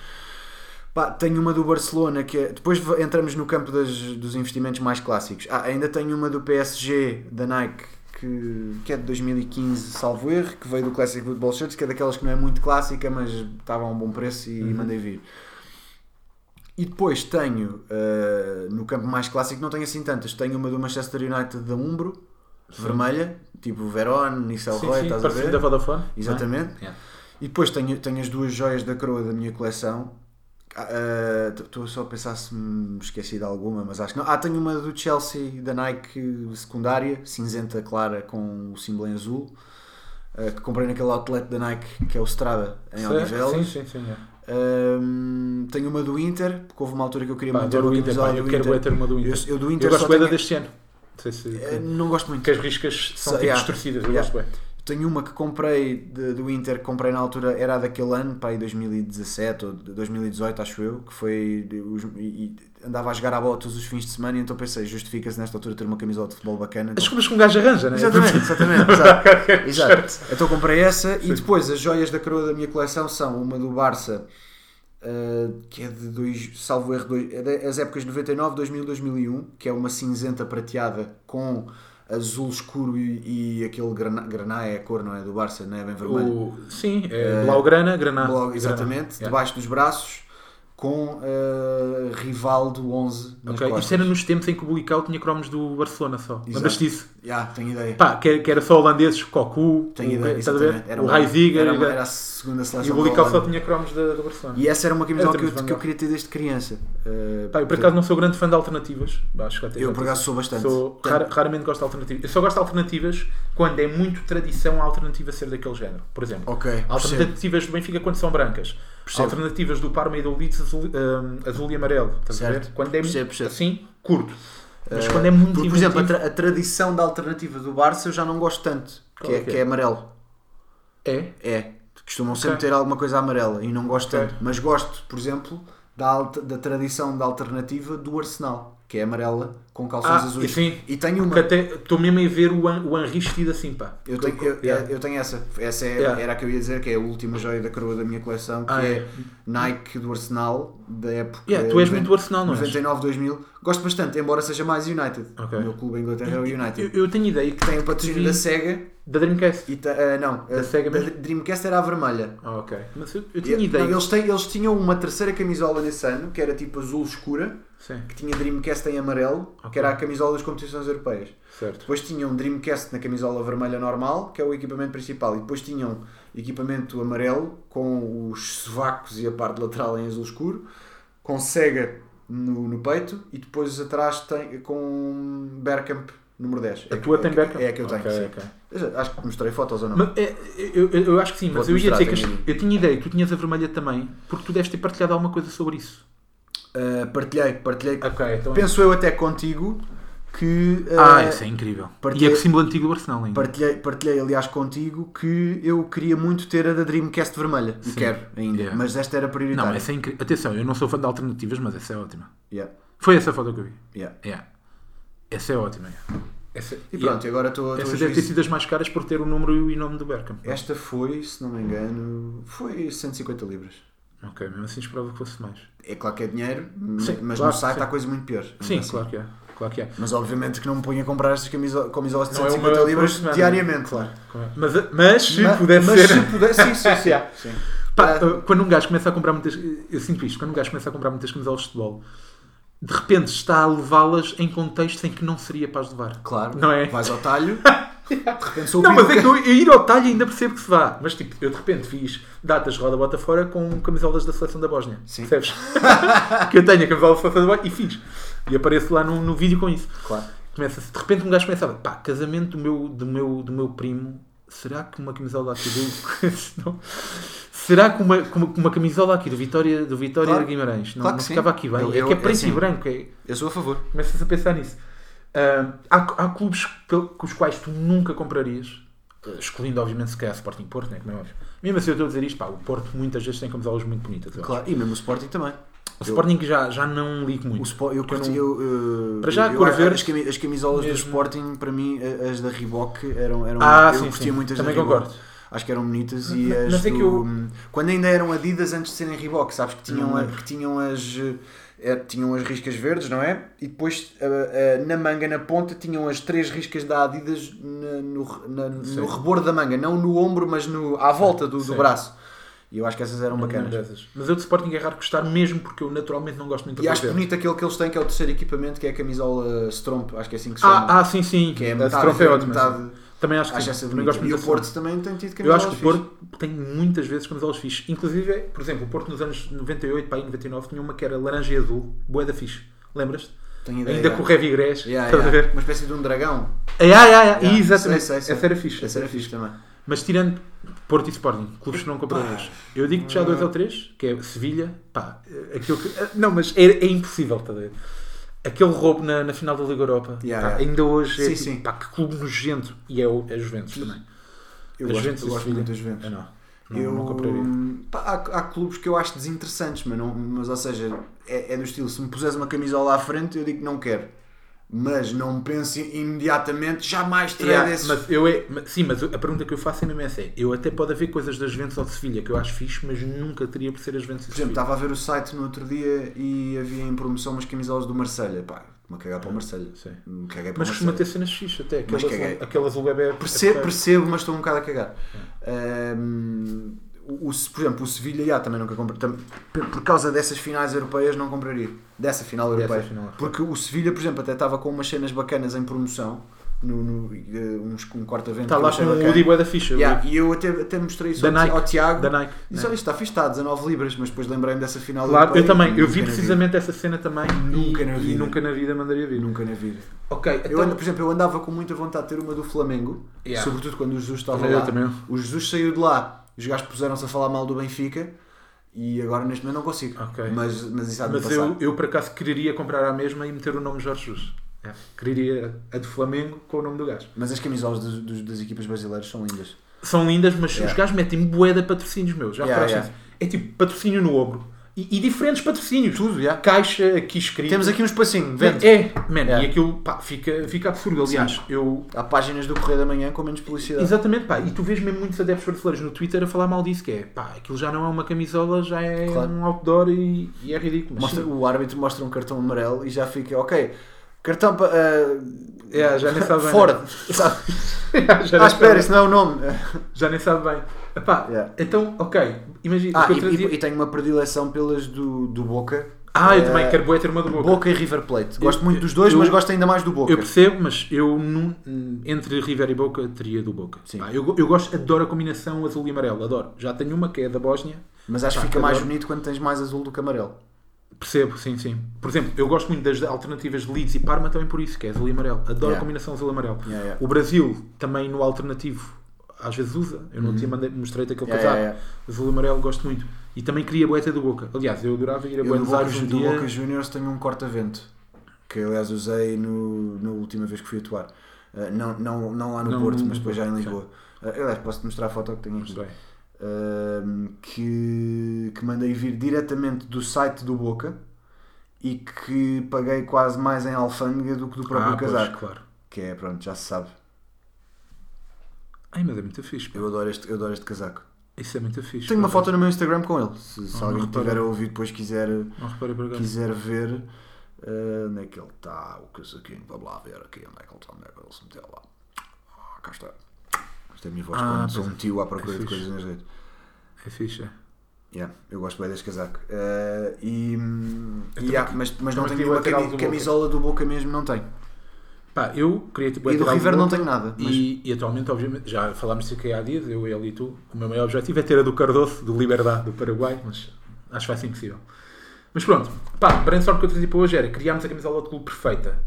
Pá, tenho uma do Barcelona que é. Depois entramos no campo das, dos investimentos mais clássicos. Ah, ainda tenho uma do PSG da Nike que, que é de 2015, salvo erro, que veio do Classic Football Shirts, que é daquelas que não é muito clássica, mas estava a um bom preço e Uhum. mandei vir. E depois tenho, uh, no campo mais clássico, não tenho assim tantas. Tenho uma do Manchester United da Umbro, vermelha, tipo Verón, Sim, sim, estás a ver? da Vodafone. Exatamente. é? Yeah. E depois tenho, tenho as duas joias da coroa da minha coleção. Estou só a pensar se me esqueci de alguma, mas acho que não. Ah, tenho uma do Chelsea da Nike secundária, cinzenta clara com o símbolo em azul, ah, que comprei naquele outlet da Nike que é o Strada em Sim, Odivelas. sim, sim, sim. é. Ahm, tenho uma do Inter, porque houve uma altura que eu queria Pá, manter adoro uma o Inter, pá, eu do quero Inter. ter uma do Inter. Eu, eu do Eu Inter gosto só bem tenho... deste ano. Não sei se. Eh, Não gosto muito. Que as riscas são So- tipo yeah. distorcidas, eu Yeah. gosto bem. Tenho uma que comprei de- do Inter, que comprei na altura, era daquele ano, para aí 2017 ou de 2018, acho eu, que foi. os- e, andava a jogar a bola todos os fins de semana e então pensei, justifica-se nesta altura ter uma camisola de futebol bacana. As compras que um gajo arranja, né? Exatamente, exatamente. exato. Exato. Exato. Então comprei essa Sim. e depois as joias da coroa da minha coleção são uma do Barça, uh, que é de dois, salvo erro, dois, é das épocas de 99, 2000, 2001, que é uma cinzenta prateada com azul escuro e, e aquele grana, graná é a cor, não é? Do Barça, não é bem vermelho. O... Sim, é Blaugrana, Granada. Logo, exatamente, debaixo dos braços, com uh, Rivaldo 11 nas Ok, costas. Isto era nos tempos em que o Bulical tinha cromos do Barcelona só. Lembras-te disso? Já, tenho ideia. Pá, que, que era só holandeses, Cocu, tenho o, ideia, estás a ver? exatamente. Era o Reiziger era, e, era a segunda e seleção o Bulical só tinha cromos do Barcelona. E essa era uma camisola que eu, que eu queria ter desde criança. Uh, Pá, eu por acaso não sou grande fã de alternativas. Acho que até Eu por acaso sou bastante. Sou, rar- raramente gosto de alternativas. Eu só gosto de alternativas quando é muito tradição a alternativa ser daquele género. Por exemplo, Ok, percebo. alternativas do Benfica quando são brancas. Percebo. Alternativas do Parma e do Leeds azul, hum, azul e amarelo. Estás a ver? Certo. Quando é Percebo, percebo. assim, curto. Mas Uh, quando é muito por, por exemplo, a, tra- a tradição da alternativa do Barça eu já não gosto tanto. Que é, é que é? é amarelo. É? É. Costumam sempre Ok. ter alguma coisa amarela e não gosto Ok. tanto. Mas gosto, por exemplo, da, da tradição da alternativa do Arsenal, que é amarela com calções Ah, azuis. sim. E tenho uma. Estou mesmo a ver o, o Henry vestido assim, pá. Eu tenho, eu, Yeah. eu tenho essa. Essa é- Yeah. era a que eu ia dizer, que é a última joia da coroa da minha coleção, que Ah, é, é. Nike do Arsenal, da época. Yeah, tu és 90 muito do Arsenal, não és? 99, 2000. Gosto bastante, embora seja mais United. Ok. O meu clube em Inglaterra é o Eu, United. eu tenho ideia que Tem o patrocínio da SEGA Da Dreamcast. E ta- ah, não, Da a- Sega da? Dreamcast era a vermelha. Ah, ok. Mas eu, eu tinha E- ideia. não, eles, têm- eles tinham uma terceira camisola nesse ano, que era tipo azul escura, Sim, que tinha Dreamcast em amarelo, que Ok. era a camisola das competições europeias. certo. Depois tinham Dreamcast na camisola vermelha normal, que é o equipamento principal, e depois tinham equipamento amarelo com os sovacos e a parte lateral em azul escuro, com Sega no, no peito e depois atrás tem com Bergkamp número 10. A É tua que- tem é que-? É a que eu tenho. Ok, sim. ok. Eu já- Acho que mostrei fotos ou não. Mas, é, eu, eu, eu acho que sim, mas eu ia dizer que eu tinha ideia que tu tinhas a vermelha também, porque tu deves ter partilhado alguma coisa sobre isso. Uh, partilhei, partilhei. Ok, então. Penso eu até contigo que. uh, Ah, isso é incrível. partilhei- E é com o símbolo antigo do Arsenal ainda. Partilhei, partilhei, aliás, contigo que eu queria muito ter a da Dreamcast vermelha. E Sim. quero ainda. Yeah. Mas esta era prioritária. Não, essa é incrível. Atenção, eu não sou fã de alternativas, mas essa é ótima. Yeah, Foi essa a foto que eu vi. yeah. Yeah. Essa é ótima. yeah. Essa, E pronto, e agora estou essa deve ter sido das mais caras por ter o número e o nome do Berkham. Esta foi, se não me engano, foi 150 libras. Ok, mesmo assim esperava que fosse mais. É claro que é dinheiro, Sim, mas claro, no site sim. há coisa muito pior. Sim, Assim. claro que é. Claro que é. Mas obviamente que não me ponho a comprar estas camisolas, de Não é 150 uma libras semana. diariamente. Claro. claro. Mas, mas se Ma- pudesse mas ser. se pudesse, sim, sim, sim. Pá, Ah, quando um gajo começa a comprar muitas. Eu sinto isto, quando um gajo começa a comprar muitas camisolas de futebol, de repente está a levá-las em contextos em que não seria para as levar. Claro, Não é? vais ao talho, de repente sou o Não, mas é Piruca. que eu, eu ir ao talho ainda percebo que se vá. Mas tipo, eu de repente fiz datas roda bota fora com camisolas da seleção da Bósnia. Sim. Percebes? que eu tenho a camisola da seleção da Bósnia e fiz. E apareço lá no, no vídeo com isso. Claro. Começa de repente um gajo começa a pá, casamento do meu, do meu, do meu primo. Será que uma camisola aqui do. Será que uma, uma, uma camisola aqui do Vitória, do Vitória Claro. Guimarães não, Claro não ficava aqui bem? Eu- é que é preto assim, e branco. É, Eu sou a favor. começas a pensar nisso. Ah, há, há clubes com os quais tu nunca comprarias, excluindo obviamente se calhar Sporting Porto, né, como é óbvio. Mesmo assim eu estou a dizer isto, pá, o Porto muitas vezes tem camisolas muito bonitas. eu. Claro. E mesmo o Sporting também. O Sporting já, já não ligo O muito. Spo- eu curti, eu, eu- Para já, eu- cor as, verde, as camisolas do mesmo. Sporting, para mim, as da Reebok eram. eram Ah, eu sim, curtia sim. muitas Também da Reebok. concordo. Acho que eram bonitas e Mas- as mas é que do- eu- quando ainda eram Adidas antes de serem Reebok, sabes que tinham, lembro. que tinham as eh, tinham as riscas verdes, não é? E depois eh, eh, na manga, na ponta, tinham as três riscas da Adidas na- no, na- no rebordo da manga, não no ombro, mas no, à volta do, do braço. E eu acho que essas eram Não bacanas. dessas. Mas eu de Sporting é raro gostar mesmo porque eu naturalmente não gosto muito E da acho verde. bonito aquele que eles têm, que é o terceiro equipamento, que é a camisola Stromp, acho que é assim que se chama. Ah, ah, sim, sim. que é a metade, Strofe é ótima. metade. Também acho que acho sim. Também gosto E o Porto Strofe. também tem tido Eu acho que o fixe. Porto tem muitas vezes camisolas fixe. Inclusive, por exemplo, o Porto nos anos 98 para aí 99 tinha uma que era laranja e azul, boeda fixe. Lembras-te? Ainda com o. Yeah, yeah. ver? Uma espécie de um dragão. Ah, yeah, yeah, yeah. Yeah, Exatamente. sei, sei, sei. Essa era fixe. Essa era fixe também. Mas tirando Porto e Sporting, clubes que não comprarias. Eu digo-te já dois ou três, que é Sevilha, pá, aquilo que. Não, mas é, é impossível, estás a ver? Aquele roubo na, na final da Liga Europa, Yeah, pá, yeah. ainda hoje é Sim, tipo, sim. pá, que clube nojento. E é o é a Juventus também. Eu a gosto, Juventus eu gosto muito das Juventus. Eu não. Não, eu, não compraria. pá, há, há clubes que eu acho desinteressantes, mas, não, mas ou seja, é, é do estilo, se me puseres uma camisola à frente, eu digo que não quero. Mas não penso imediatamente, jamais terei Yeah, desses. mas eu é, mas- sim, mas a pergunta que eu faço é mesmo essa: é, eu até pode haver coisas das Juventus ou de Sevilha que eu acho fixe, mas nunca teria por ser as Juventus Por exemplo, estava a ver o site no outro dia e havia em promoção umas camisolas do Marselha. Pá, me cagar para o Marselha. Sim. Caguei para Mas o costuma ter cenas fixe até. Mas Aquele caguei. azul, aquele azul bebê. é Percebo, porreiro. percebo, mas estou um bocado a cagar. Ahm, o, o- por exemplo, o Sevilha já, também nunca comprei. tam- por- causa dessas finais europeias, não compraria. Dessa final Dessa europeia. final. Porque o Sevilha, por exemplo, até estava com umas cenas bacanas em promoção. No, no, eh, uns, um corta-vento. Está lá com o. Woody Bué da ficha. Yeah, e eu até, até mostrei isso ao, Nike. ao Tiago. Da Nike. Disse: né? olha, isto está fixe, está a 19 libras, mas depois lembrei-me dessa final Claro, eu também. e Eu vi precisamente essa cena também Nunca e, na e vida. nunca na vida mandaria vir. Nunca na vida. Ok, Eu então. ando, por exemplo, eu andava com muita vontade de ter uma do Flamengo, Yeah. sobretudo quando o Jesus estava eu, lá. também. O Jesus saiu de lá, os gajos puseram-se a falar mal do Benfica e agora neste momento não consigo. Ok. Mas, mas isso há de Mas passar. eu, eu por acaso quereria comprar a mesma e meter o nome Jorge Jesus. É. Quereria a do Flamengo com o nome do gajo. Mas as camisolas dos- dos- das equipas brasileiras são lindas. São lindas, mas Yeah. os gajos metem bué de patrocínios meus. Já Yeah, yeah. É tipo patrocínio no ombro. E, e diferentes patrocínios. Tudo, já. Caixa aqui escrito. Temos aqui um espacinho, vende. É, man, Yeah. e aquilo pá, fica, fica absurdo. Aliás, eu. Há páginas do Correio da Manhã com menos publicidade. Exatamente, pá, e tu vês mesmo muitos adeptos brasileiros no Twitter a falar mal disso, que é pá, aquilo já não é uma camisola, já é Claro. um outdoor e, e é ridículo. Mostra- sim. o árbitro mostra um cartão amarelo e já fica, ok, Cartão para. Yeah, já nem sabe bem. Ford. Sabe? já, Ah, espera, isso não é o nome. já nem sabe bem. Epá, Yeah. Então, ok. Imagina. Ah, que eu e, trazia- e- tenho uma predileção pelas do, do Boca. Ah, eu Eh, também quero bué ter uma do Boca. Boca e River Plate. Gosto Eu- muito dos dois, eu- mas gosto ainda mais do Boca. Eu percebo, mas eu não- entre River e Boca teria do Boca. Sim. Pá, eu, eu gosto, adoro a combinação azul e amarelo, adoro. Já tenho uma que é da Bósnia, Mas acho que Pá, fica mais adoro. bonito quando tens mais azul do que amarelo. percebo, sim, sim. Por exemplo, eu gosto muito das alternativas de Leeds e Parma também por isso, que é azul e amarelo. Adoro Yeah. a combinação azul e amarelo. Yeah, yeah. O Brasil também no alternativo às vezes usa. Eu não tinha mandei, mostrei-te aquele Uhum. Yeah, casaco. yeah, Azul e amarelo gosto muito. E também queria boeta do Boca. Aliás, eu adorava ir a Eu Buenos Aires um do dia. Boca Juniors tenho um corta-vento. Que aliás usei no, na última vez que fui atuar. Uh, não, não, não lá no Não, Porto, mas depois já em. Lisboa. Uh, aliás, posso-te mostrar a foto que tenho aqui. Um, que, que mandei vir diretamente do site do Boca e que paguei quase mais em alfândega do que do próprio ah, pois, casaco. claro. Que é, pronto, já se sabe. Ai, mas é muito fixe. pá. Eu adoro este, eu adoro este casaco. Isso é muito fixe. Tenho uma foto no meu Instagram com ele. Se, se Ah, alguém não reparei. tiver a ouvir depois quiser, Não reparei por acaso. quiser ver uh, onde é que ele está, o casaquinho, vamos lá ver aqui onde é que ele está, onde é que ele se meteu lá. Ah, cá está. Esta é a minha voz Ah, quando sou pois um é. tio à procura É de fixe. coisas nas redes. É fixe, é. Yeah, eu gosto bem deste casaco. Uh, e, hum, Eu e também- há- mas, mas não também tenho queria nenhuma lateral cami- do Boca. camisola do Boca mesmo, não tenho. Pá, eu queria tipo E do River não tenho nada. Mas E, e atualmente, obviamente, já falámos disso aqui há dias, eu, ele e tu. O meu maior objetivo é ter a do Cardoso, do Liberdade, do Paraguai, mas acho que vai ser impossível. Mas pronto, pá, brainstorm que eu trazia para hoje era criarmos a camisola de clube perfeita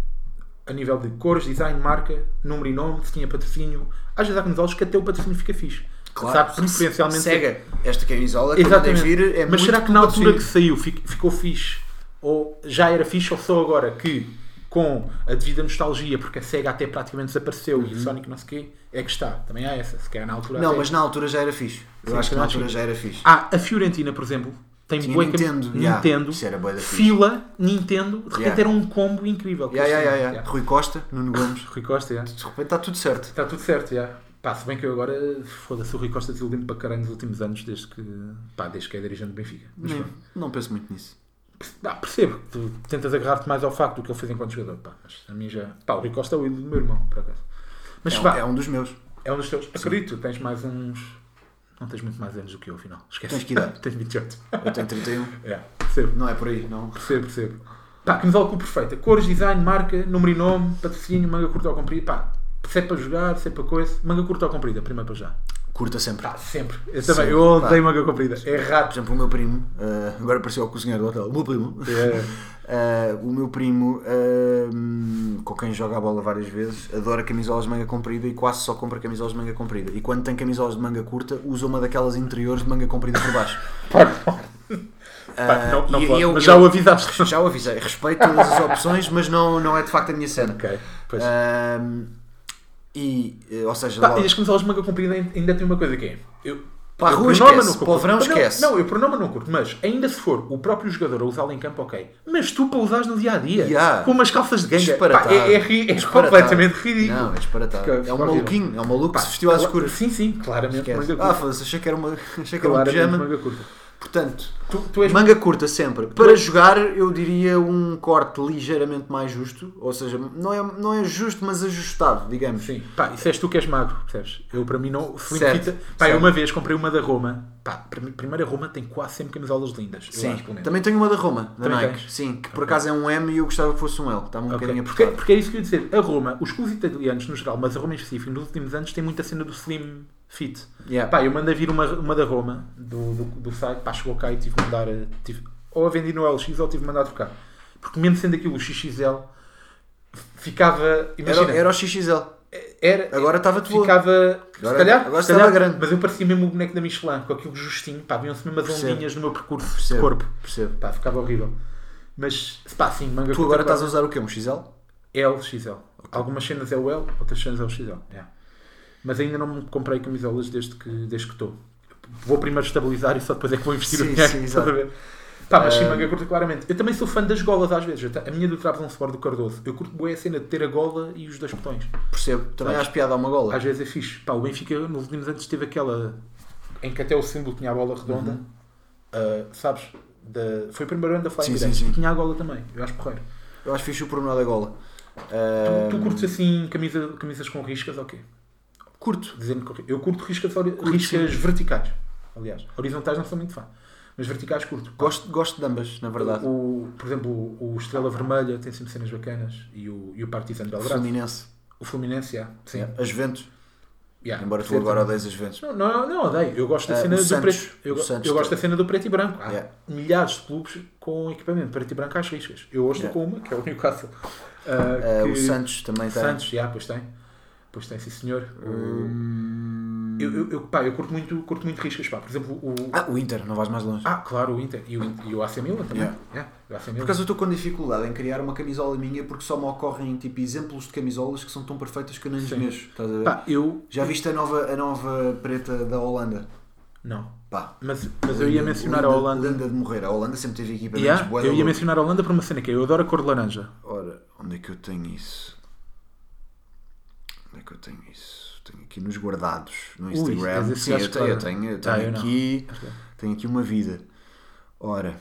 a nível de cores, design, marca, número e nome, se tinha patrocínio. Às vezes há camisolas que até o patrocínio fica fixe. Sabe, preferencialmente. Cega, esta camisola que Exatamente. vir é Mas muito será que na altura que saiu fi- ficou fixe? Ou já era fixe ou só agora que com a devida nostalgia, porque a SEGA até praticamente desapareceu e o Sonic não sei o quê, é que está. Também há essa, se calhar na altura Não, mas na altura já era fixe. Eu Sim, acho que na altura já era fixe. Ah, a Fiorentina, por exemplo, tem Tinha cam- Nintendo, yeah. Nintendo fila, Nintendo, de repente Yeah. era um combo incrível. Yeah, yeah, yeah, Yeah. yeah. Rui Costa, Nuno Gomes. Rui Costa, yeah. De repente está tudo certo. Está tudo certo, já. Pá, se bem que eu agora, foda-se, o Rui Costa desiludiu-me para caralho nos últimos anos, desde que, pá, desde que é dirigente do Benfica. Mas pronto. não penso muito nisso. Pá, percebo, tu tentas agarrar-te mais ao facto do que ele fez enquanto jogador, pá, mas a mim já... Pá, o Rui Costa é o ídolo do meu irmão, por acaso. Mas é, um- vá, é um dos meus. é um dos teus. Acredito, tens mais uns... Não tens muito mais anos do que eu, afinal. Esquece. Tens que idade? tens 28. Eu tenho 31. É, percebo. Não é por aí, não. Percebo, percebo. Pá, camisola clube perfeita. Cores, design, marca, número e nome, patrocínio, manga curta ou comprida. Pá, se é para jogar, se é para coisa. Manga curta ou comprida, primeiro para já. Curta sempre. Pá, sempre. Eu também, Sempre, eu odeio manga comprida. É Por rato. exemplo, o meu primo, eh, agora apareceu ao cozinheiro do hotel, o meu primo, É. eh, o meu primo, eh, com quem joga a bola várias vezes, adora camisolas de manga comprida e quase só compra camisolas de manga comprida. E quando tem camisolas de manga curta, usa uma daquelas interiores de manga comprida por baixo. Pá, Ah, não, não e- eu- Mas eu- já o avisaste. Já o avisei, respeito todas as opções, mas não, não é de facto a minha cena. Ok. Pois. E, eh, ou seja, Pá, logo- e as camisolas de manga comprida ainda tem uma coisa que é. Eu, Para a rua esquece, não curto. para o verão esquece. Não, eu por norma não curto, mas ainda se for o próprio jogador a usá-lo em campo, ok. Mas tu para usares no dia a dia, Yeah. com umas calças de ganga, pá, é, é, é completamente ridículo. Não, é disparatado. É um maluquinho, é um maluco que Pá, se vestiu às escuras. Sim, sim, claramente Ah, foda-se, achei que era uma, achei que era um pijama. Portanto, Tu, tu és manga curta sempre. Para jogar, eu diria um corte ligeiramente mais justo. Ou seja, não é, não é justo, mas ajustado, digamos. Sim, pá, isso és tu que és magro, percebes? Eu para mim não. Slim Certo, pá, eu certo. uma vez comprei uma da Roma, pá, prim- primeiro a Roma tem quase sempre camisolas lindas. eu Sim, acho, também tenho uma da Roma, da Também Nike. tens? Sim, que por acaso é um M e eu gostava que fosse um L. Está-me um Ok, bocadinho Porque, porque é isso que eu ia dizer. A Roma, os clubes italianos no geral, mas a Roma em específico, nos últimos anos tem muita cena do slim fit. Yeah. Pá, eu mandei vir uma, uma da Roma, do, do, do site, pá, chegou cá e tive que mandar, eh, tive, ou a vendi no LX ou tive que mandar trocar. Porque mesmo sendo aquilo o XXL, ficava, imagina, Era, era o XXL. era- Agora estava-te boa. ficava, Agora- se calhar, agora se estava calhar, grande. mas eu parecia mesmo o boneco da Michelin, com aquilo justinho, pá, viam-se mesmo as ondinhas no meu percurso de Percebo, corpo. Percebo. Pá, ficava horrível. Mas, pá, sim, manga Tu agora estás a usar o quê? Um XL? L, XL. Algumas cenas é o L, outras cenas é o XL. yeah. Mas ainda não comprei camisolas desde que desde que estou. Vou primeiro estabilizar e só depois é que vou investir Sim, o dinheiro. sim, exato. Pá, mas sim, Ah. manga curta claramente. Eu também sou fã das golas às vezes. A minha do Trabzonspor do Cardoso. Eu curto bem a cena de ter a gola e os dois botões. Percebo. Também Sabes? acho piada a uma gola. Às vezes é fixe. Pá, o Benfica nos últimos anos teve aquela em que até o símbolo tinha a bola redonda. Uhum. Ah, sabes? Da... Foi o primeiro ano da Flying Sim, sim, sim. E tinha a gola também. Eu acho porreiro. Eu acho fixe o pormenor da gola. Ah, Tu, tu curtes assim camisa, camisas com riscas ou quê? Curto. Dizendo que eu curto riscas, riscas verticais. Aliás, horizontais não sou muito fã. Mas verticais curto. Gosto, gosto de ambas, na verdade. O, por exemplo, o, Estrela Vermelha tem sempre cenas bacanas e o, e o Partizan Belgrado. Fluminense. O Fluminense, yeah, sim. As Juventus. Yeah, Embora tu agora odeies as Juventus. Não, não, não odeio. Eu gosto da Ah, cena o do Santos. preto. Eu, eu gosto da cena do preto e branco. Há Yeah. milhares de clubes com equipamento preto e branco às riscas. Eu hoje estou Yeah. com uma, que é o Newcastle. Ah, Ah, que- O Santos também tem. Santos, já, pois tem. Pois tem, sim senhor. Hum, Eu, eu, eu, pá, eu curto muito, curto muito riscas, pá. Por exemplo, o. Ah, o Inter, não vais mais longe. Ah, claro, o Inter. E o, e o AC Milan também. Yeah. Yeah, o AC Por Milan. acaso eu estou com dificuldade em criar uma camisola minha porque só me ocorrem tipo, exemplos de camisolas que são tão perfeitas que eu nem Sim. mexo. A? Pá, eu. Já viste a nova, a nova preta da Holanda? Não. Pá. Mas, mas eu ia mencionar a linda- Holanda. Linda de morrer. A Holanda sempre teve equipamentos Yeah, da eu ia mencionar a Holanda por uma cena que é, eu adoro a cor de laranja. Ora, onde é que eu tenho isso? É que eu tenho isso? Tenho aqui nos guardados no Ui, Instagram. assim Sim, eu tenho, eu tenho, eu tenho Ah, eu não. aqui. É. Tenho aqui uma vida. Ora.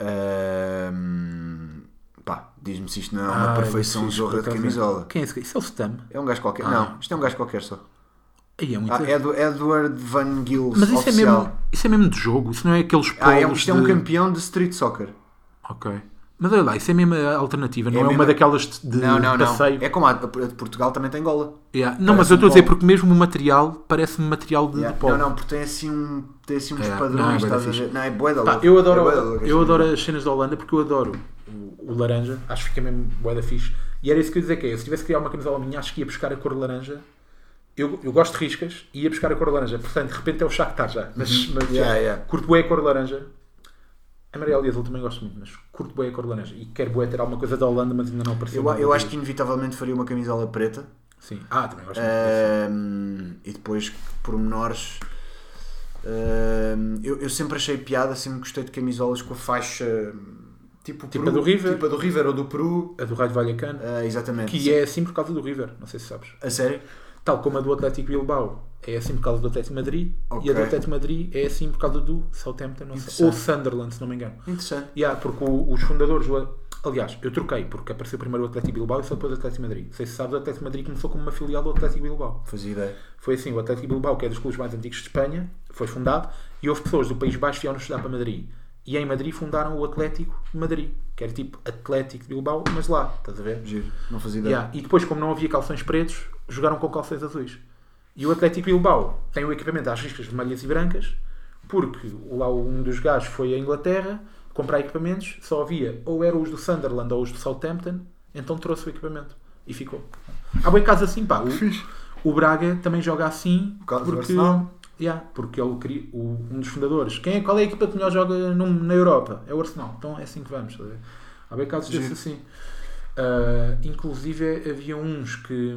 ahm, pá, diz-me se isto não é uma Ah, perfeição zorra de por acaso, camisola. Quem é esse? Isso é o Stam. É um gajo qualquer. Ah. Não, isto é um gajo qualquer só. Aí é muito. Ah, é do Edward Van Gils mas isso oficial. é, mesmo, isso é mesmo de jogo, isso não é aqueles Ah, é, isto é um de- campeão de street soccer. Ok. Mas olha lá, isso é mesmo a alternativa, não é, mesmo- uma daquelas de, não, não, não. passeio. É como a, de Portugal também tem gola. Yeah. Não, mas eu estou a dizer polo. porque mesmo o material parece-me material de, Yeah. de. Não, não, porque tem assim, um, tem assim uns É, não, é padrões, bué da estás a? Não, é da louco. eu É adoro, bué da louco, eu este adoro as cenas da Holanda porque eu adoro o, o laranja, acho que fica mesmo bué da fixe. E era isso que eu ia dizer que é, se tivesse que criar uma camisola minha, acho que ia buscar a cor laranja. Eu, eu gosto de riscas e ia buscar a cor laranja. Portanto, de repente é o Shakhtar já. Mas, mas Uhum. Yeah, já, yeah. curto bué a cor laranja. Amarelo e azul também gosto muito, mas curto bué a cor laranja. E quero bué ter alguma coisa da Holanda, mas ainda não apareceu. Eu, eu acho que inevitavelmente faria uma camisola preta. Sim. Ah, também gosto muito. Ahm, e depois, pormenores. ahm, eu, eu sempre achei piada, sempre gostei de camisolas com a faixa. Tipo, Tipo Peru, a do River. Tipo a do River ou do Peru. A do Raio Vallecano. Ah, exatamente. Que é assim por causa do River, não sei se sabes. A sério? Tal como a do Atlético Bilbao é assim por causa do Atlético Madrid Ok. e a do Atlético Madrid é assim por causa do Southampton não sei. Interessante. ou Sunderland, se não me engano. Interessante. Yeah, porque o- os fundadores, do- aliás, eu troquei porque apareceu primeiro o Atlético Bilbao e só depois o Atlético Madrid. Não sei se sabes, o Atlético Madrid começou como uma filial do Atlético Bilbao. Fazia ideia. Foi assim, o Atlético Bilbao, que é dos clubes mais antigos de Espanha, foi fundado e houve pessoas do País Baixo que vieram estudar para Madrid. E em Madrid fundaram o Atlético de Madrid, que era tipo Atlético de Bilbao, mas lá, estás a ver? Giro. Não fazia ideia. Yeah, E depois, como não havia calções pretos, jogaram com calções azuis. E o Atlético Bilbao tem o equipamento às riscas vermelhas e brancas, porque lá um dos gajos foi à Inglaterra comprar equipamentos, só havia ou eram os do Sunderland ou os do Southampton, então trouxe o equipamento e ficou. Há bem casos assim, pá. O, o Braga também joga assim porque, yeah, porque ele queria, o- um dos fundadores. Quem é, qual é a equipa que melhor joga no- na Europa? É o Arsenal. Então é assim que vamos. ver? Há bem casos desses assim. Ah, inclusive havia uns que,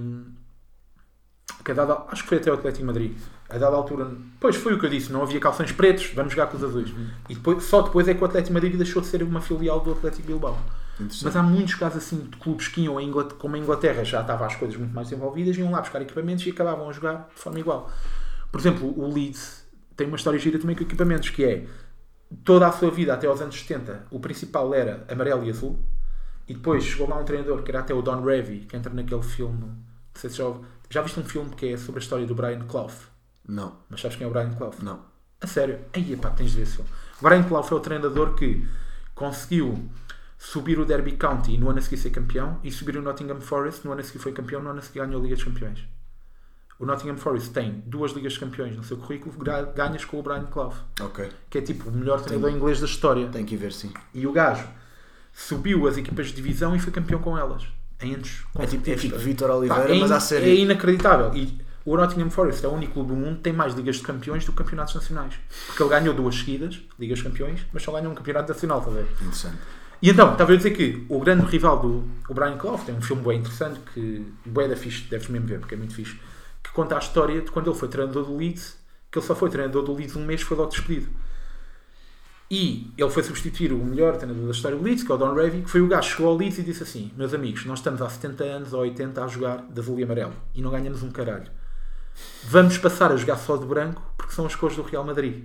que a dada, acho que foi até o Atlético Madrid. A dada altura, pois foi o que eu disse, não havia calções pretos, vamos jogar com os azuis. E depois, só depois é que o Atlético Madrid deixou de ser uma filial do Atlético Bilbao. Mas há muitos casos assim de clubes que iam, a Inglaterra, como a Inglaterra já estava as coisas muito mais desenvolvidas, iam lá buscar equipamentos e acabavam a jogar de forma igual. Por exemplo, o Leeds tem uma história gira também com equipamentos, que é toda a sua vida até aos anos 70, o principal era amarelo e azul, e depois chegou lá um treinador que era até o Don Revy, que entra naquele filme. Não sei se já, ouve- já viste um filme que é sobre a história do Brian Clough, Não, mas sabes quem é o Brian Clough? não. A sério? Aí, pá, tens de ver esse filme. Brian Clough foi o treinador que conseguiu subir o Derby County e no ano a seguir ser campeão e subir o Nottingham Forest no ano a seguir foi campeão, no ano a seguir ganhou a Liga dos Campeões. O Nottingham Forest tem duas Ligas de Campeões no seu currículo, ganhas com o Brian Clough, Ok. que é tipo o melhor treinador inglês da história. Tenho que ver sim. E o gajo subiu as equipas de divisão e foi campeão com elas. Em anos É tipo, é tipo Pá, Vítor Pá, Oliveira, é, mas à in- série. é inacreditável. E o Nottingham Forest é o único clube do mundo que tem mais ligas de campeões do que campeonatos nacionais. Porque ele ganhou duas seguidas, ligas de campeões, mas só ganhou um campeonato nacional, a ver? Interessante. E então, estava a dizer que o grande rival do o Brian Clough tem um filme bem interessante que bué da fixe, deves mesmo ver porque é muito fixe, que conta a história de quando ele foi treinador do Leeds, que ele só foi treinador do Leeds um mês foi logo despedido. E ele foi substituir o melhor treinador da história do Leeds, que é o Don Revy, que foi o gajo que chegou ao Leeds e disse assim: Meus amigos, nós estamos há 70 anos ou 80 a jogar de azul e amarelo e não ganhamos um caralho. Vamos passar a jogar só de branco porque são as cores do Real Madrid.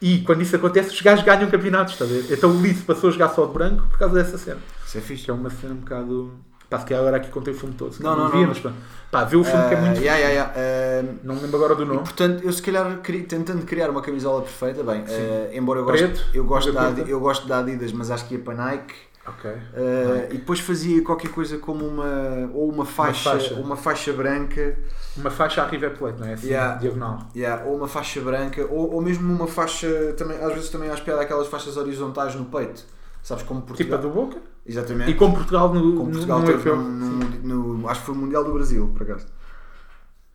E quando isso acontece, os gajos ganham campeonatos, está a ver? Então o Leeds passou a jogar só de branco por causa dessa cena. Isso é fixe. É uma cena um bocado. Pá, calhar agora aqui contei o filme todo. Não, calhar não, via, não, mas pá, pá, vê o filme que é muito. Ah, yeah, yeah, yeah. Ah, Não me lembro agora do E, nome. portanto, eu se calhar cri- tentando criar uma camisola perfeita, bem, eh, embora eu Preto, goste, eu, gosto da. Adi- eu gosto da Adidas, mas acho que ia para Nike. Ok. eh, e depois fazia qualquer coisa como uma ou uma faixa, faixa. uma faixa branca, Uma faixa à River Plate, não é? Assim, diagonal. yeah, ou uma faixa branca, ou, ou mesmo uma faixa também, às vezes também acho piada aquelas faixas horizontais no peito, sabes como Tipo a Portugal, do Boca. Exatamente, E com Portugal no, como no, Portugal no europeu. no, no- acho que foi o Mundial do Brasil, por acaso,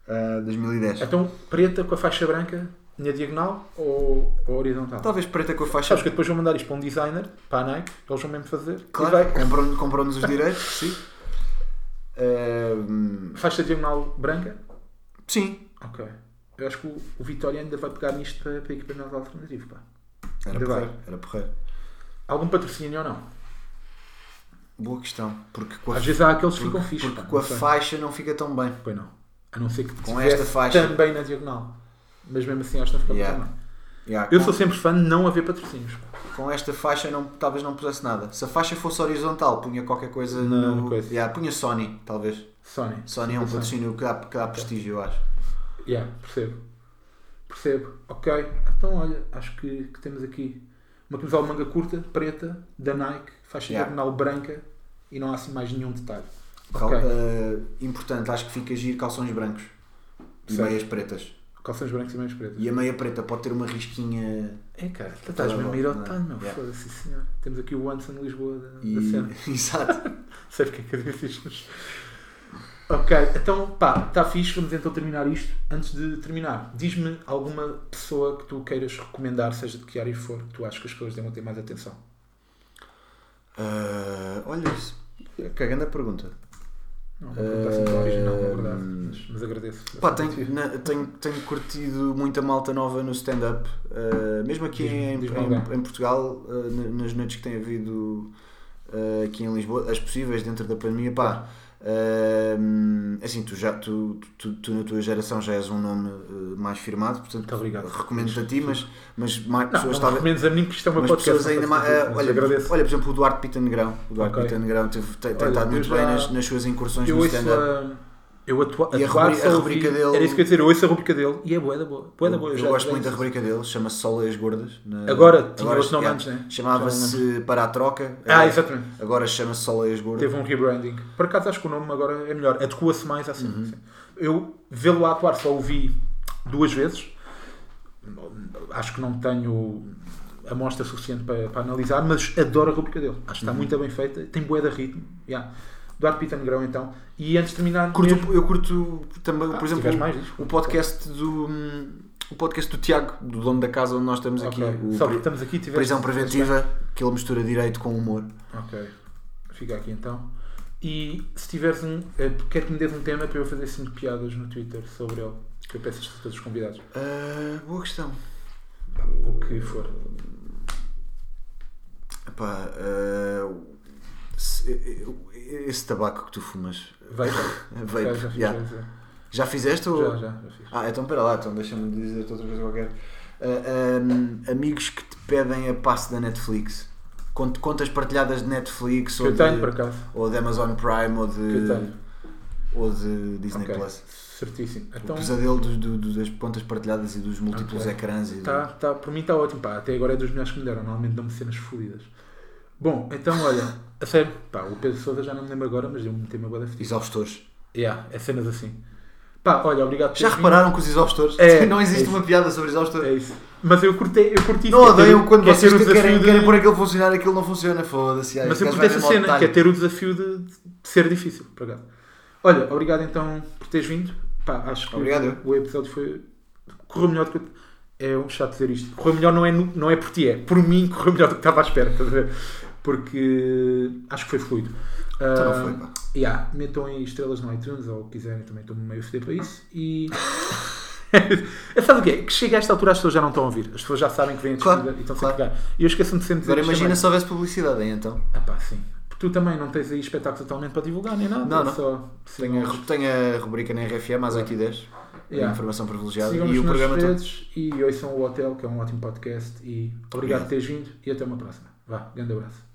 Ah, 2010. Então, preta com a faixa branca na diagonal ou, ou horizontal? Talvez preta com a faixa Sabes que depois vou mandar isto para um designer, para a Nike, eles vão mesmo fazer. Claro, compram- compram-nos os direitos, sim. Ahm, Faixa diagonal branca? sim, Ok. Eu acho que o, o Vitória ainda vai pegar nisto para, para equipamento alternativo. Pá. era Ainda porreiro, vai. era porreiro. Algum patrocínio ou não? Boa questão, porque com a, Às vezes há aqueles que porque, ficam fixos. porque pá, com a não sei. faixa não fica tão bem. Pois não. A não ser que Com esta faixa- também na diagonal. Mas mesmo assim acho que não fica Yeah. tão bem. Yeah, Eu com, sou sempre fã de não haver patrocínios. com esta faixa não, talvez não pusesse nada. Se a faixa fosse horizontal, punha qualquer coisa Na no. coisa. Yeah, punha Sony, talvez. Sony. Sony é um patrocínio que dá, que dá prestígio, eu acho. Yeah, percebo. Percebo. Ok. Então olha, acho que, que temos aqui uma camisola manga curta, preta, da Nike, faixa Yeah. diagonal branca e não há assim mais nenhum detalhe. Cal- Ok. ah, importante, acho que fica giro calções brancos e Certo. meias pretas. Calções brancos e meias pretas. E a meia preta pode ter uma risquinha É cara, tu estás mesmo a ir ao é? meu. Yeah. Foda-se, senhor. Temos aqui o Anderson de Lisboa da, e. da cena. Exato. Sei porque é que eu disse. Ok, então pá, está fixe, vamos então terminar isto. Antes de terminar, diz-me alguma pessoa que tu queiras recomendar, seja de que área for, que tu achas que as pessoas devam ter mais atenção. Ah, olha isso. Que grande pergunta. Não, uma pergunta assim tão original, na verdade, Hum. mas, mas agradeço. Pá, tenho, na- tenho, tenho curtido muita malta nova no stand-up, ah, mesmo aqui em, em, em Portugal, na- nas noites que tem havido ah, aqui em Lisboa, as possíveis dentro da pandemia, pá. Ah, assim, tu, já, tu, tu, tu na tua geração já és um nome ah, mais firmado, portanto recomendo-te a ti, mas, mas mais Não, pessoas não recomendes a mim que isto é Mas podcast. pessoas ainda mais. mas olha, agradeço. olha, por exemplo, o Duarte Pita Negrão. O Duarte Ok. Pita Negrão teve, tem, tem Olha, estado muito já- bem nas, nas suas incursões no stand-up. Eu atua, E a atuar rubri- só a rubrica dele- Era isso que eu ia dizer, eu ouço a rubrica dele e é boa, é boa. Boa, é Eu, boa. eu já- gosto muito da rubrica dele, chama-se Soleias Gordas. Na- Agora tinha agora, outro nome yeah, antes, né? Chamava-se Para a Troca. Ah, agora- exatamente. Agora chama-se Soleias Gordas. Teve um rebranding. Por acaso acho que o nome agora é melhor. Adequa-se mais à cena. Uhum. Eu vê-lo a atuar só o vi duas vezes. Acho que não tenho amostra suficiente para, para analisar, mas adoro a rubrica dele. Acho que está Uhum. muito bem feita. Tem bué de ritmo. Yeah. Duarte Pita Negrão, então. E antes de terminar... Curto- mesmo- eu curto também, Ah, por exemplo, mais, o podcast do. O podcast do Tiago, do dono da casa onde nós estamos aqui. Ok. O Só estamos aqui tiveste- Prisão Preventiva, que ele mistura direito com humor. Ok. Fica aqui então. E se tiveres um. eh, Quero que me des um tema para eu fazer 5 piadas no Twitter sobre ele. Que eu peço isto a todos os convidados. Ah, boa questão. O que for. Epá, ah, se- esse tabaco que tu fumas, Vai, vai. vape, Ok, já fiz, yeah. já, já fizeste ou... já, já, já fiz. Ah, então espera lá, então deixa-me dizer-te outra coisa qualquer. Ah, ah, amigos que te pedem a passe da Netflix. Cont- Contas partilhadas de Netflix Que ou eu tenho, de, por acaso. ou de Amazon Prime ou Que eu de, tenho. ou de Disney Ok. Plus. Certíssimo. Então, o pesadelo do- do- do- das contas partilhadas e dos múltiplos Ok. ecrãs. E tá, tá, por mim está ótimo. Pá, até agora é dos melhores que me deram. Normalmente dão-me cenas fodidas. Bom, então olha, a sério, pá, o Pedro Sousa já não me lembro agora, mas deu-me um tema boa da. Exaustores. Yeah, é cenas assim. Pá, olha, obrigado por Já repararam que os exaustores? É, não existe é uma piada sobre vindo. exaustores. É isso. Mas eu curtei, eu curti Não é odeiam quando que é vocês o querem, desafio de- querem pôr aquilo funcionar aquilo não funciona. Foda-se. Mas eu vai essa ao cena, que é ter o desafio de, de ser difícil, por acaso. Olha, obrigado então por teres vindo. Pá, acho que Obrigado, eu. o episódio foi. correu melhor do que. É um chato dizer isto. Correu melhor não é, não é por ti, é por mim correu melhor do que estava à espera, estás a ver? Porque acho que foi fluido. Então não Ah, foi, pá. Yeah, metam aí estrelas no iTunes ou quiserem, também estou meio feder para isso. E. Sabe o que é? Que chega a esta altura as pessoas já não estão a ouvir. As pessoas já sabem que vêm a Claro, e estão claro. sempre a pegar. E eu esqueço-me sempre de dizer Agora imagina também. se houvesse publicidade, hein, então. Ah pá, sim. Porque tu também não tens aí espetáculo totalmente para divulgar nem nada. Não, não. Só Tenho, a, tenho a rubrica na RFM às 8 e 10 Yeah. informação privilegiada e o programa todo. redes e ouçam o Hotel, que é um ótimo podcast. E obrigado Obrigado. por teres vindo e até uma próxima. Vá, grande abraço.